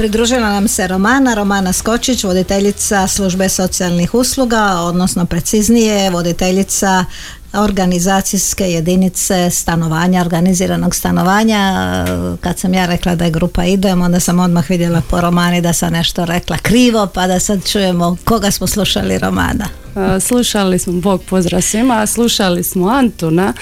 Speaker 7: Pridružila nam se Romana, Romana Skočić, voditeljica službe socijalnih usluga, odnosno preciznije voditeljica
Speaker 2: organizacijske jedinice stanovanja, organiziranog stanovanja. Kad sam ja rekla da je grupa Idem, onda sam odmah vidjela po romani da sam nešto rekla krivo, pa da sad čujemo koga smo slušali romana.
Speaker 8: Slušali smo Bog pozdrav svima, slušali smo Antuna,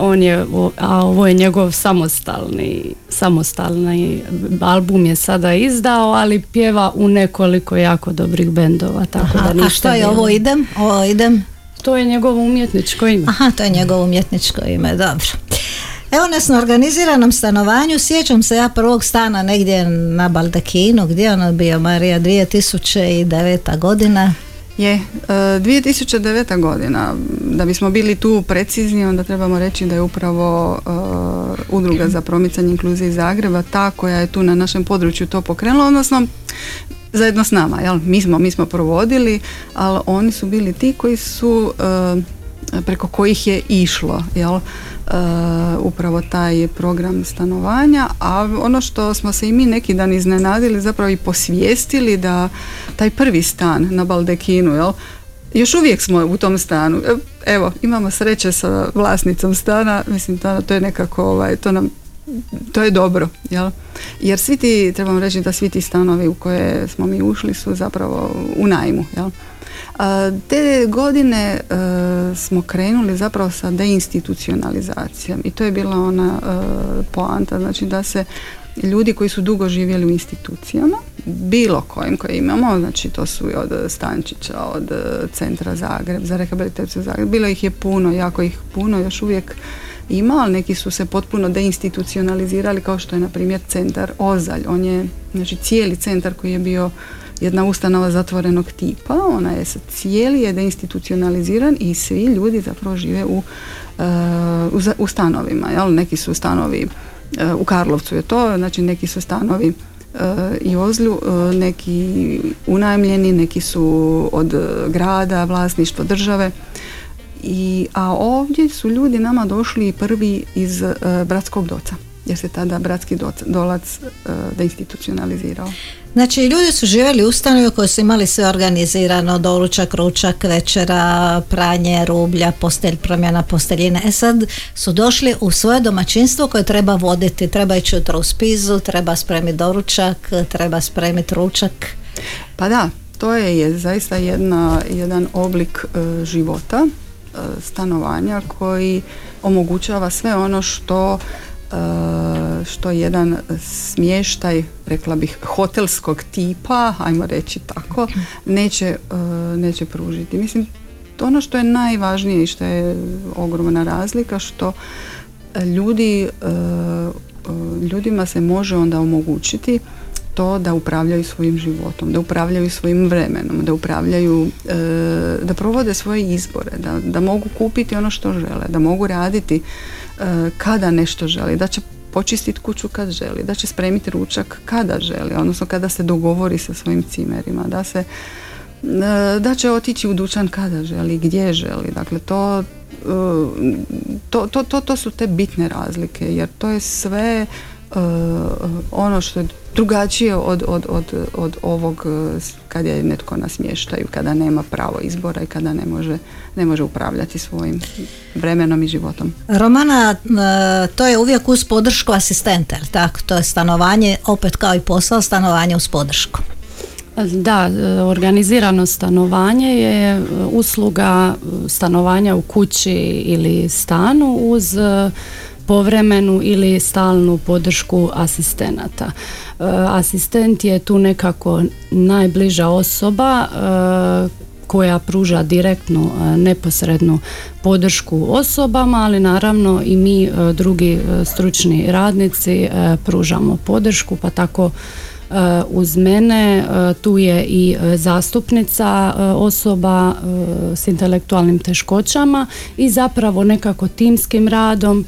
Speaker 8: on je, a ovo je njegov samostalni, samostalni album je sada izdao, ali pjeva u nekoliko jako dobrih bendova, tako da ništa.
Speaker 2: A što je ovo idem? Ovo idem?
Speaker 8: To je njegovo umjetničko ime.
Speaker 2: Aha, to je njegovo umjetničko ime, dobro. Evo nas na organiziranom stanovanju, sjećam se ja prvog stana negdje na Baldekinu, gdje je ono bio Marija, 2009. godina.
Speaker 3: Je, 2009. E, godina, da bismo bili tu precizni, onda trebamo reći da je upravo uh, udruga za promicanje inkluzije Zagreba ta koja je tu na našem području to pokrenula, odnosno zajedno s nama, jel? Mi smo, mi smo provodili, ali oni su bili ti koji su uh, preko kojih je išlo, jel? Uh, upravo taj program stanovanja, a ono što smo se i mi neki dan iznenadili, zapravo i posvijestili da taj prvi stan na Baldekinu, jel? još uvijek smo u tom stanu. E, evo, imamo sreće sa vlasnicom stana, mislim to, to je nekako, ovaj, to nam to je dobro, jel? Jer svi ti, trebam reći da svi ti stanovi u koje smo mi ušli su zapravo u najmu, jel? Te godine e, smo krenuli zapravo sa deinstitucionalizacijom i to je bila ona e, poanta, znači da se ljudi koji su dugo živjeli u institucijama, bilo kojim koje imamo, znači to su i od Stančića, od e, Centra Zagreb, za rehabilitaciju Zagreb, bilo ih je puno, jako ih puno, još uvijek ima, ali neki su se potpuno deinstitucionalizirali kao što je na primjer centar Ozalj. On je, znači cijeli centar koji je bio jedna ustanova zatvorenog tipa, ona je cijeli je deinstitucionaliziran i svi ljudi zapravo žive u, uh, u, stanovima, jel? neki su stanovi uh, u Karlovcu je to, znači neki su stanovi uh, i Ozlju, neki unajmljeni, neki su od grada, vlasništvo države i, a ovdje su ljudi nama došli prvi iz uh, Bratskog doca jer se tada bratski dolac uh, deinstitucionalizirao.
Speaker 2: Znači ljudi su živjeli u stanovi koji su imali sve organizirano, doručak, ručak, večera, pranje, rublja, postelj, promjena posteljine. E sad su došli u svoje domaćinstvo koje treba voditi, treba ići jutro u spizu, treba spremiti doručak, treba spremiti ručak.
Speaker 3: Pa da, to je, je zaista jedna, jedan oblik uh, života E, stanovanja koji omogućava sve ono što e, što je jedan smještaj, rekla bih, hotelskog tipa, ajmo reći tako, neće, e, neće pružiti. Mislim, ono što je najvažnije i što je ogromna razlika, što ljudi, ljudima se može onda omogućiti to da upravljaju svojim životom, da upravljaju svojim vremenom, da upravljaju, e, da provode svoje izbore, da, da mogu kupiti ono što žele, da mogu raditi e, kada nešto želi, da će počistiti kuću kad želi, da će spremiti ručak kada želi, odnosno kada se dogovori sa svojim cimerima, da se e, da će otići u dućan kada želi, gdje želi. Dakle, to, to, to, to, to su te bitne razlike, jer to je sve ono što je drugačije od, od, od, od ovog eh, kad je netko na smještaju, kada nema pravo izbora i kada ne može, ne može upravljati svojim vremenom i životom.
Speaker 2: Romana, eh, to je uvijek uz podršku asistenta, tako? To je stanovanje, opet kao i posao, stanovanje uz podršku.
Speaker 8: Da, eh, organizirano stanovanje je usluga stanovanja u kući ili stanu uz povremenu ili stalnu podršku asistenata. E, asistent je tu nekako najbliža osoba e, koja pruža direktnu, e, neposrednu podršku osobama, ali naravno i mi drugi stručni radnici pružamo podršku, pa tako uz mene tu je i zastupnica osoba s intelektualnim teškoćama i zapravo nekako timskim radom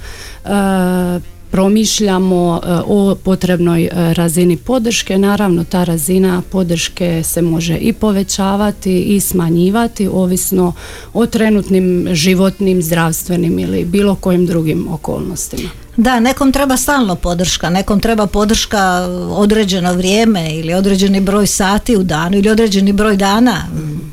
Speaker 8: promišljamo o potrebnoj razini podrške. Naravno, ta razina podrške se može i povećavati i smanjivati, ovisno o trenutnim životnim, zdravstvenim ili bilo kojim drugim okolnostima.
Speaker 2: Da, nekom treba stalno podrška, nekom treba podrška određeno vrijeme ili određeni broj sati u danu ili određeni broj dana.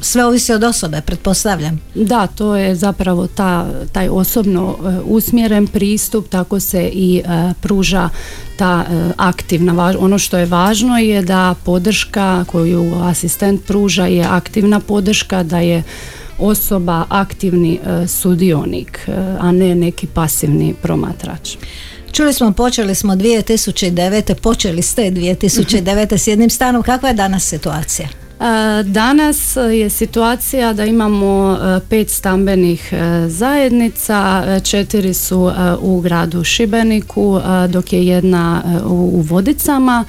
Speaker 2: Sve ovisi od osobe, pretpostavljam.
Speaker 8: Da, to je zapravo ta, taj osobno e, usmjeren pristup, tako se i e, pruža ta e, aktivna, ono što je važno je da podrška koju asistent pruža je aktivna podrška, da je osoba aktivni e, sudionik, e, a ne neki pasivni promatrač.
Speaker 2: Čuli smo, počeli smo 2009. Počeli ste 2009. s jednim stanom. Kakva je danas situacija?
Speaker 8: E, Danas je situacija da imamo e, pet stambenih e, zajednica, četiri su u gradu Šibeniku, dok je jedna u Vodicama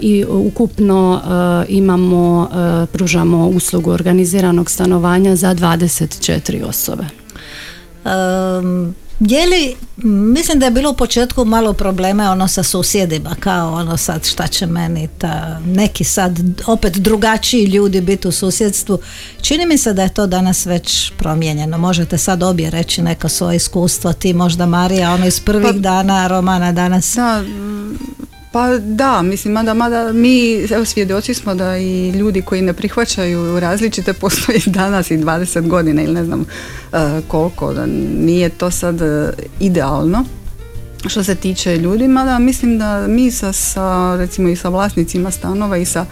Speaker 8: i ukupno imamo, pružamo uslugu organiziranog stanovanja za 24 osobe.
Speaker 2: Je li, mislim da je bilo u početku malo problema ono sa susjedima, kao ono sad šta će meni ta, neki sad opet drugačiji ljudi biti u susjedstvu. Čini mi se da je to danas već promijenjeno. Možete sad obje reći neko svoje iskustvo, ti možda Marija, ono iz prvih
Speaker 3: Pa-
Speaker 2: dana, Romana danas.
Speaker 3: Da, pa da, mislim, mada, mada mi, evo svjedoci smo da i ljudi koji ne prihvaćaju različite postoji danas i 20 godina ili ne znam e, koliko, da nije to sad e, idealno. Što se tiče ljudi, mada mislim da mi sa, sa recimo i sa vlasnicima stanova i sa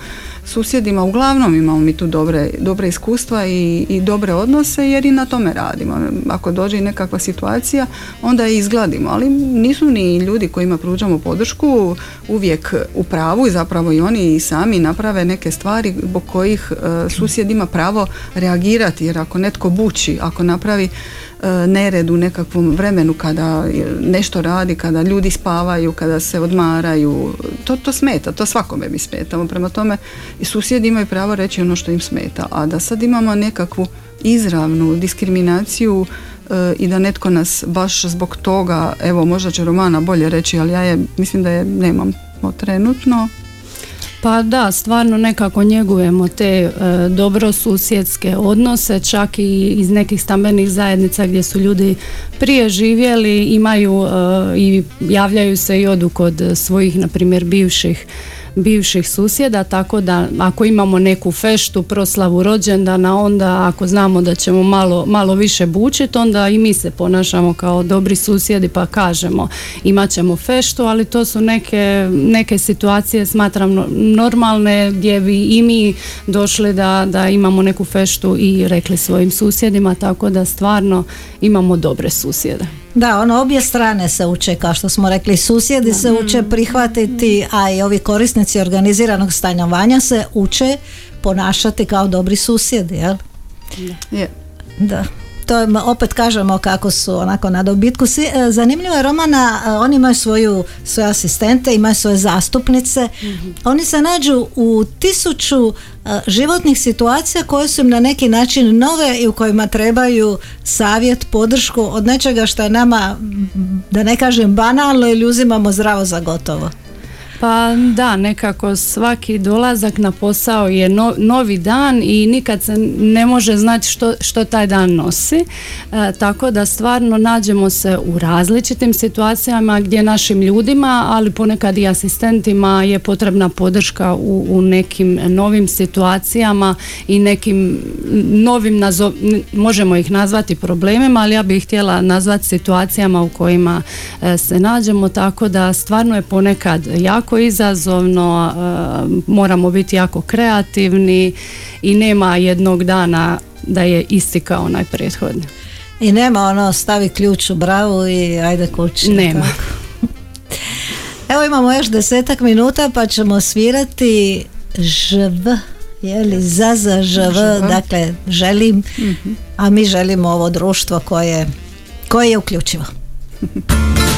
Speaker 3: susjedima uglavnom imamo mi tu dobre, dobre iskustva i, i dobre odnose jer i na tome radimo. Ako dođe i nekakva situacija, onda je izgladimo, ali nisu ni ljudi kojima pružamo podršku uvijek u pravu i zapravo i oni i sami naprave neke stvari zbog kojih e, susjed ima pravo reagirati jer ako netko buči, ako napravi e, nered u nekakvom vremenu kada nešto radi, kada ljudi spavaju, kada se odmaraju, to, to smeta, to svakome bi smetalo. Prema tome i susjedi imaju pravo reći ono što im smeta, a da sad imamo nekakvu izravnu diskriminaciju e, i da netko nas baš zbog toga, evo možda će Romana bolje reći, ali ja je, mislim da je nemam trenutno.
Speaker 8: Pa da, stvarno nekako njegujemo te e, dobrosusjedske odnose, čak i iz nekih stambenih zajednica gdje su ljudi prije živjeli, imaju e, i javljaju se i odu kod svojih, na primjer, bivših bivših susjeda, tako da ako imamo neku feštu, proslavu rođendana, onda ako znamo da ćemo malo, malo više bučiti, onda i mi se ponašamo kao dobri susjedi pa kažemo imat ćemo feštu, ali to su neke, neke situacije smatram no- normalne gdje bi i mi došli da, da imamo neku feštu i rekli svojim susjedima, tako da stvarno imamo dobre susjede.
Speaker 2: Da, ono obje strane se uče, kao što smo rekli, susjedi se uče prihvatiti, a i ovi korisnici organiziranog stanovanja se uče ponašati kao dobri susjedi, jel?
Speaker 3: Je.
Speaker 2: Da. To opet kažemo kako su onako na dobitku. E, zanimljivo je Romana, e, oni imaju svoju, svoje asistente, imaju svoje zastupnice. Oni se nađu u tisuću e, životnih situacija koje su im na neki način nove i u kojima trebaju savjet, podršku od nečega što je nama, da ne kažem banalno ili uzimamo zdravo za gotovo.
Speaker 8: Pa da, nekako svaki dolazak na posao je no- novi dan i nikad se ne može znati što, što taj dan nosi. E, tako da stvarno nađemo se u različitim situacijama gdje našim ljudima, ali ponekad i asistentima je potrebna podrška u, u nekim novim situacijama i nekim novim, nazo- možemo ih nazvati problemima, ali ja bih htjela nazvati situacijama u kojima e, se nađemo, tako da stvarno je ponekad jako izazovno, e, moramo biti jako kreativni i nema jednog dana da je isti kao onaj prethodni.
Speaker 2: I nema ono stavi ključ u bravu i ajde kući.
Speaker 8: Nema.
Speaker 2: tako. Evo imamo još desetak minuta pa ćemo svirati žv, je li za za žv,
Speaker 3: Žv.
Speaker 2: dakle želim, a mi želimo ovo društvo koje, koje je uključivo.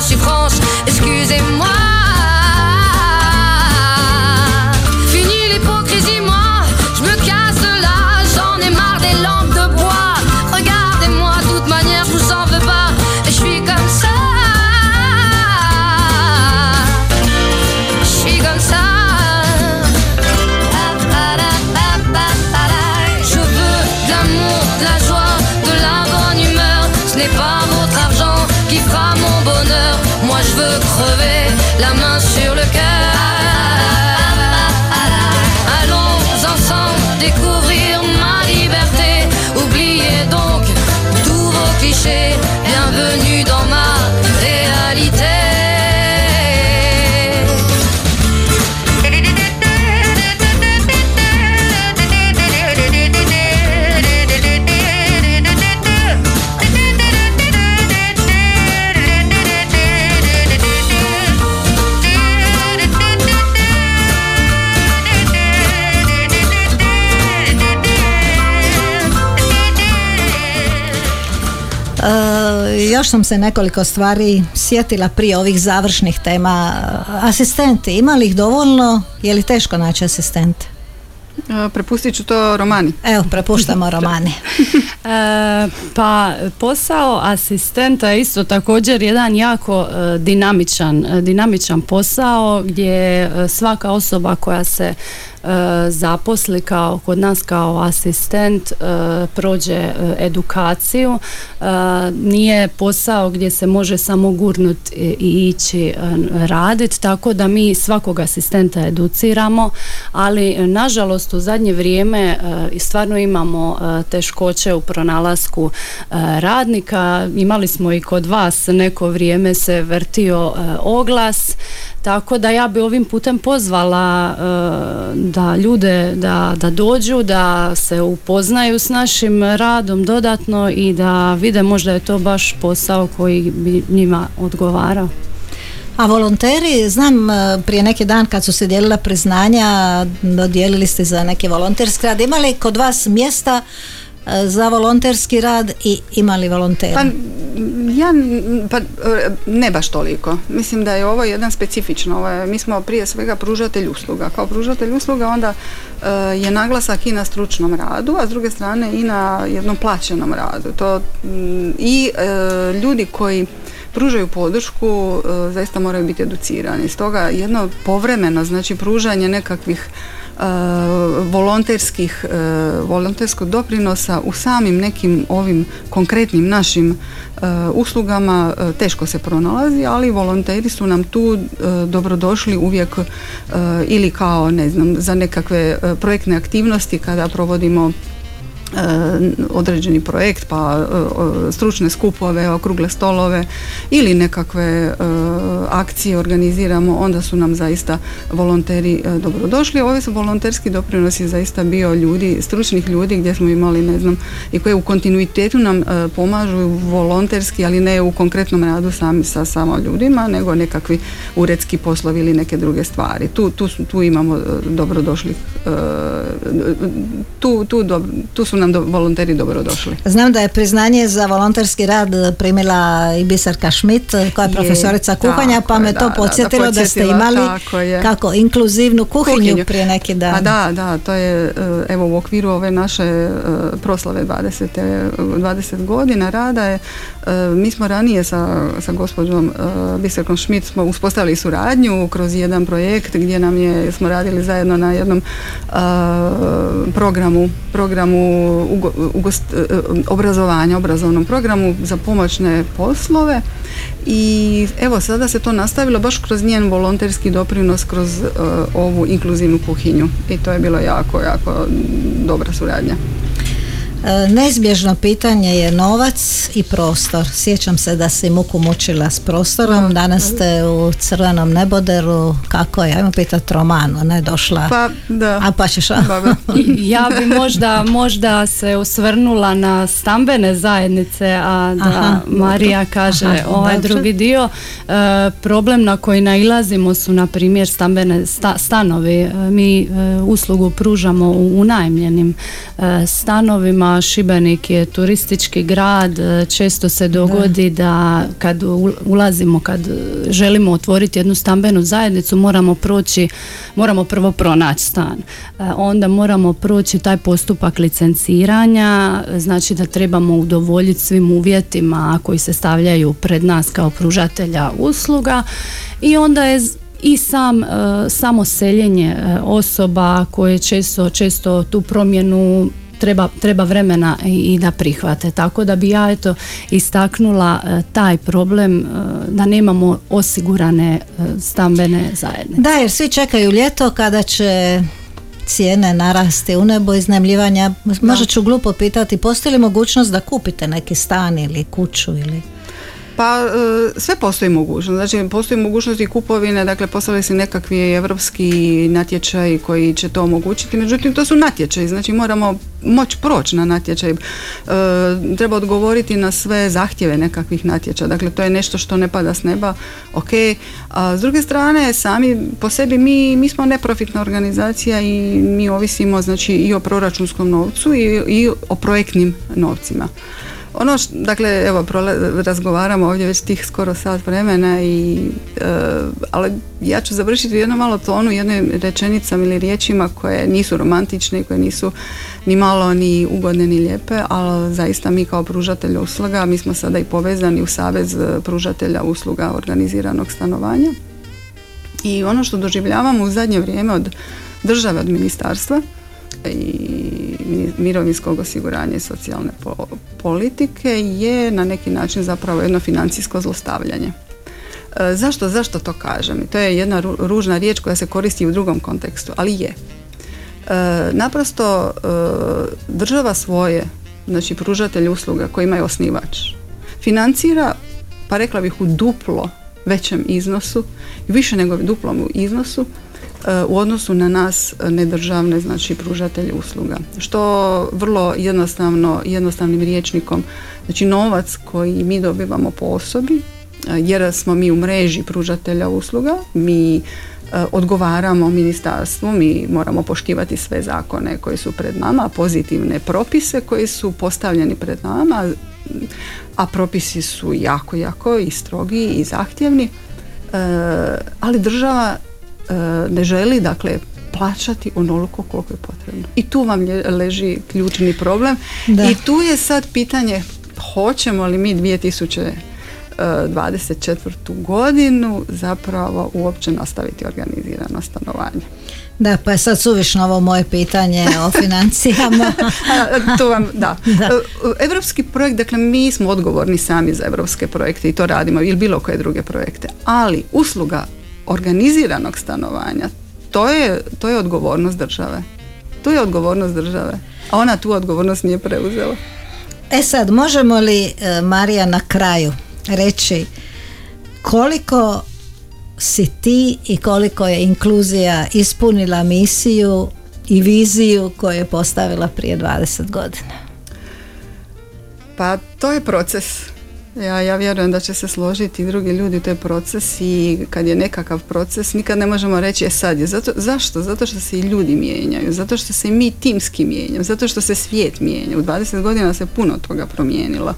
Speaker 9: Je suis franche,
Speaker 2: Još sam se nekoliko stvari sjetila prije ovih završnih tema. Asistenti, ima li ih dovoljno? Je li teško naći asistente?
Speaker 3: E, Prepustit ću to Romani.
Speaker 2: Evo, prepuštamo romani.
Speaker 8: E, pa posao asistenta je isto također jedan jako e, dinamičan, e, dinamičan posao gdje e, svaka osoba koja se zaposli kao kod nas kao asistent e, prođe e, edukaciju. E, nije posao gdje se može samo gurnut i ići raditi tako da mi svakog asistenta educiramo ali e, nažalost u zadnje vrijeme e, stvarno imamo e, teškoće u pronalasku e, radnika. Imali smo i kod vas neko vrijeme se vrtio e, oglas tako da ja bi ovim putem pozvala e, da ljude da, da dođu, da se upoznaju s našim radom dodatno i da vide možda je to baš posao koji bi njima odgovarao.
Speaker 2: A volonteri, znam e, prije neki dan kad su se dijelila priznanja, dodijelili ste za neki volonterski rad. Ima li kod vas mjesta za volonterski rad i ima li volontera?
Speaker 3: Pa ja pa, e, ne baš toliko. Mislim da je ovo jedan specifično. Ovo je, mi smo prije svega pružatelj usluga. Kao pružatelj usluga onda e, je naglasak i na stručnom radu, a s druge strane i na jednom plaćenom radu. To, I e, ljudi koji pružaju podršku zaista moraju biti educirani. Stoga jedno povremeno, znači pružanje nekakvih volonterskih e, volonterskog doprinosa u samim nekim ovim konkretnim našim e, uslugama e, teško se pronalazi, ali volonteri su nam tu dobrodošli uvijek ili kao ne znam za nekakve projektne aktivnosti kada provodimo određeni projekt pa e, stručne skupove, okrugle stolove ili nekakve e, akcije organiziramo, onda su nam zaista volonteri e, dobrodošli. Ovi su volonterski doprinos je zaista bio ljudi, stručnih ljudi gdje smo imali, ne znam, i koje u kontinuitetu nam e, pomažu volonterski, ali ne u konkretnom radu sami sa samo ljudima, nego nekakvi uredski poslovi ili neke druge stvari. Tu, tu, tu imamo e, dobrodošlih, e, tu, tu, tu su nam do, volonteri dobro došli.
Speaker 2: Znam da je priznanje za volonterski rad primila i Biserka Schmidt koja je
Speaker 3: Je,
Speaker 2: profesorica kuhanja pa me
Speaker 3: je,
Speaker 2: to
Speaker 3: da, da, da,
Speaker 2: podsjetilo da, ste imali kako inkluzivnu kuhinju,
Speaker 3: Kuhinju.
Speaker 2: prije neki dan.
Speaker 3: Pa da, da, to je e, evo u okviru ove naše proslave 20, e, 20 godina rada je, mi smo ranije sa, sa gospođom Biserkom Schmidt smo uspostavili suradnju kroz jedan projekt gdje nam je, smo radili zajedno na jednom programu, programu ugo- ugost- e, obrazovanja, obrazovnom programu za pomoćne poslove i evo sada se to nastavilo baš kroz njen volonterski doprinos kroz e, ovu inkluzivnu kuhinju i to je bilo jako, jako dobra suradnja.
Speaker 2: E, Neizbježno pitanje je novac i prostor. Sjećam se da si muku mučila s prostorom, danas ste u crvenom neboderu, kako je, ajmo pitati Romanu, ne došla,
Speaker 3: Pa da.
Speaker 2: a pa ćeš.
Speaker 8: Ja bi možda, možda se osvrnula na stambene zajednice, a da
Speaker 2: Aha,
Speaker 8: Marija kaže
Speaker 2: Aha,
Speaker 8: ovaj
Speaker 2: dobro.
Speaker 8: drugi dio. E, problem na koji nailazimo su na primjer stambene sta- stanovi. E, mi e, uslugu pružamo u unajmljenim e, Šibenik je turistički grad. e, često se dogodi da kad u- ulazimo, kad želimo otvoriti jednu stambenu zajednicu, moramo proći, moramo prvo pronaći stan. E, onda moramo proći taj postupak licenciranja, znači da trebamo udovoljiti svim uvjetima koji se stavljaju pred nas kao pružatelja usluga i onda je i sam e, samo seljenje osoba koje često, često tu promjenu treba, treba vremena i, i da prihvate. Tako da bi ja eto istaknula e, taj problem e, da nemamo osigurane e, stambene zajednice.
Speaker 2: Da, jer svi čekaju ljeto kada će cijene narasti u nebo iznajmljivanja. Možda ću glupo pitati, postoji li mogućnost da kupite neki stan ili kuću ili...
Speaker 3: Pa e, sve postoji mogućnost, znači postoji mogućnost i kupovine, dakle postavili se nekakvi evropski natječaj koji će to omogućiti, međutim to su natječaji, znači moramo moći proći na natječaj, E, treba odgovoriti na sve zahtjeve nekakvih natječaja, dakle to je nešto što ne pada s neba, ok, a s druge strane sami po sebi mi, mi smo neprofitna organizacija i mi ovisimo znači i o proračunskom novcu i, i o projektnim novcima. Ono š, dakle, evo, prole- razgovaramo ovdje već tih skoro sat vremena i, e, ali ja ću završiti u jednom malo tonu, jednim rečenicama ili riječima koje nisu romantične koje nisu ni malo ni ugodne ni lijepe, ali zaista mi kao pružatelj usluga, mi smo sada i povezani u Savez pružatelja usluga organiziranog stanovanja. I ono što doživljavamo u zadnje vrijeme od države, od ministarstva i mi- mirovinskog osiguranja i socijalne po- politike je na neki način zapravo jedno financijsko zlostavljanje. E, zašto, zašto to kažem? To je jedna ru- ružna riječ koja se koristi u drugom kontekstu, ali je. E, naprosto e, država svoje, znači pružatelj usluga koji imaju osnivač, financira, pa rekla bih u duplo većem iznosu, više nego duplom iznosu, u odnosu na nas e, nedržavne, znači pružatelje usluga. Što vrlo jednostavno, jednostavnim riječnikom, znači novac koji mi dobivamo po osobi, e, jer smo mi u mreži pružatelja usluga, mi e, odgovaramo ministarstvu, mi moramo poštivati sve zakone koji su pred nama, pozitivne propise koji su postavljeni pred nama, a propisi su jako, jako i strogi i zahtjevni, e, ali država e, ne želi dakle plaćati onoliko koliko je potrebno. I tu vam leži ključni problem.
Speaker 2: Da.
Speaker 3: I tu je sad pitanje hoćemo li mi 2024. godinu zapravo uopće nastaviti organizirano stanovanje.
Speaker 2: Da, pa je sad suvišno ovo moje pitanje o financijama.
Speaker 3: To vam, da.
Speaker 2: Da.
Speaker 3: E, Evropski projekt, dakle mi smo odgovorni sami za evropske projekte i to radimo ili bilo koje druge projekte, ali usluga organiziranog stanovanja, to je, to je odgovornost države. To je odgovornost države. A ona tu odgovornost nije preuzela.
Speaker 2: E sad, možemo li e, Marija na kraju reći koliko si ti i koliko je inkluzija ispunila misiju i viziju koju je postavila prije 20 godina?
Speaker 3: Pa to je proces. Ja, ja vjerujem da će se složiti i drugi ljudi, to je proces i kad je nekakav proces nikad ne možemo reći e sad je. Zato, zašto? Zato što se i ljudi mijenjaju, zato što se i mi timski mijenjamo, zato što se svijet mijenja. U 20 godina se puno toga promijenilo.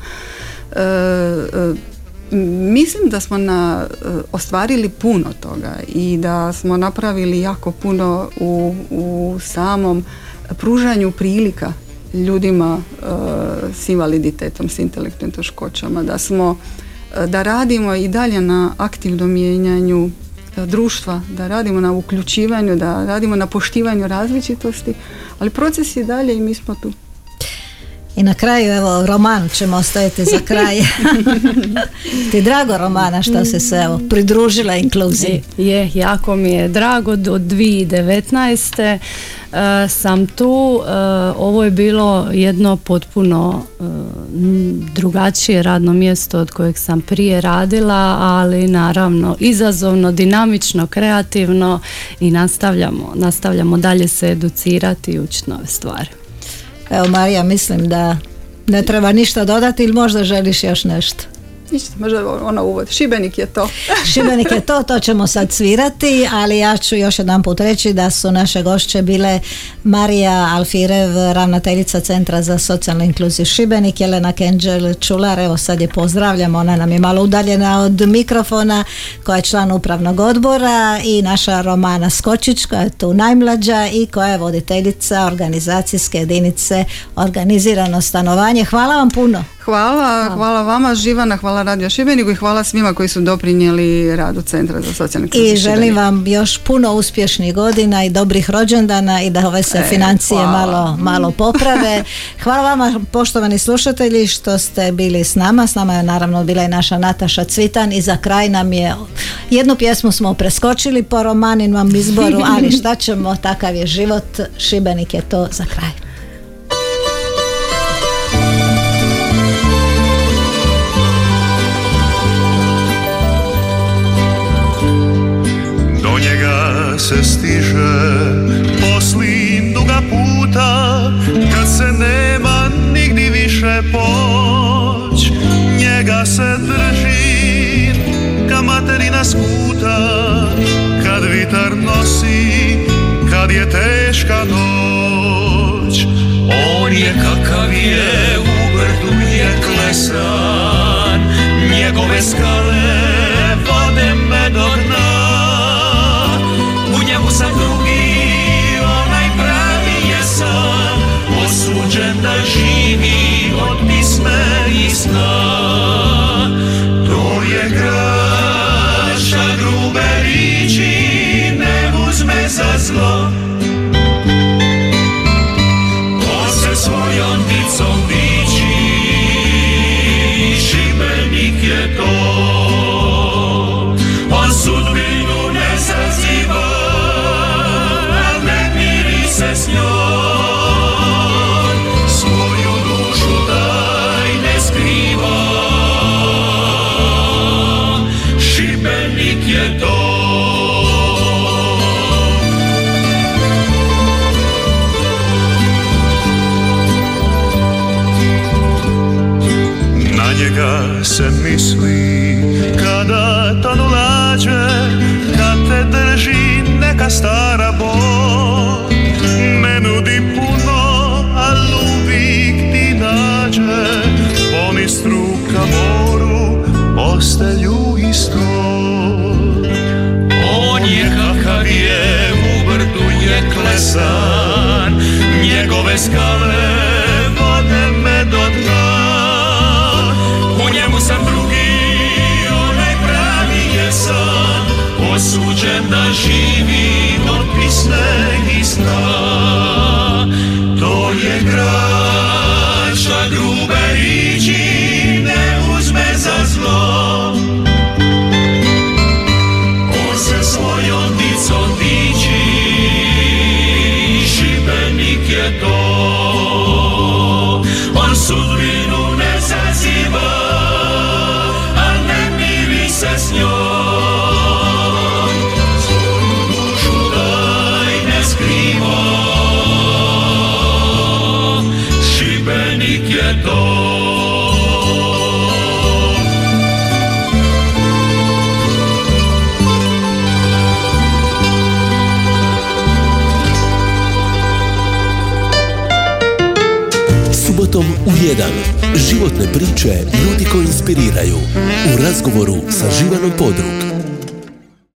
Speaker 3: E, e, mislim da smo na, e, ostvarili puno toga i da smo napravili jako puno u, u samom pružanju prilika ljudima e, s invaliditetom, s intelektualnim teškoćama, da smo e, da radimo i dalje na aktivnom mijenjanju e, društva, da radimo na uključivanju, da radimo na poštivanju različitosti, ali proces je dalje i mi smo tu.
Speaker 2: I na kraju, evo, roman ćemo ostaviti za kraj. Ti drago Romana što se se evo, pridružila inkluziji?
Speaker 8: Je, jako mi je drago, do 2019. Uh, sam tu, e, ovo je bilo jedno potpuno e, drugačije radno mjesto od kojeg sam prije radila, ali naravno izazovno, dinamično, kreativno i nastavljamo, nastavljamo dalje se educirati i učiti nove stvari.
Speaker 2: Evo Marija, mislim da ne treba ništa dodati ili možda želiš još nešto?
Speaker 3: Ništa, možda ono uvod. Šibenik je to.
Speaker 2: Šibenik je to, to ćemo sad svirati, ali ja ću još jedan put reći da su naše gošće bile Marija Alfirev, ravnateljica Centra za socijalnu inkluziju Šibenik, Jelena Kenđel Čular, evo sad je pozdravljam, ona nam je malo udaljena od mikrofona, koja je član upravnog odbora i naša Romana Skočić, koja je tu najmlađa i koja je voditeljica organizacijske jedinice organizirano stanovanje. Hvala vam puno.
Speaker 3: Hvala, hvala vama Živana, hvala Radio Šibeniku i hvala svima koji su doprinijeli radu Centra za socijalnu
Speaker 2: I želim vam još puno uspješnih godina i dobrih rođendana i da ove se e, financije malo, malo poprave. Hvala vama poštovani slušatelji što ste bili s nama. S nama je naravno bila i naša Nataša Cvitan i za kraj nam je jednu pjesmu smo preskočili po romaninom izboru, ali šta ćemo, takav je život. Šibenik je to za kraj.
Speaker 7: Se stiže. Poslin duga puta kad se nema nigdi više poć. Njega se drži ka materina skuta. Kad vitar nosi kad je teška noć. On je kakav je u vrtu je klesan. Njegove skale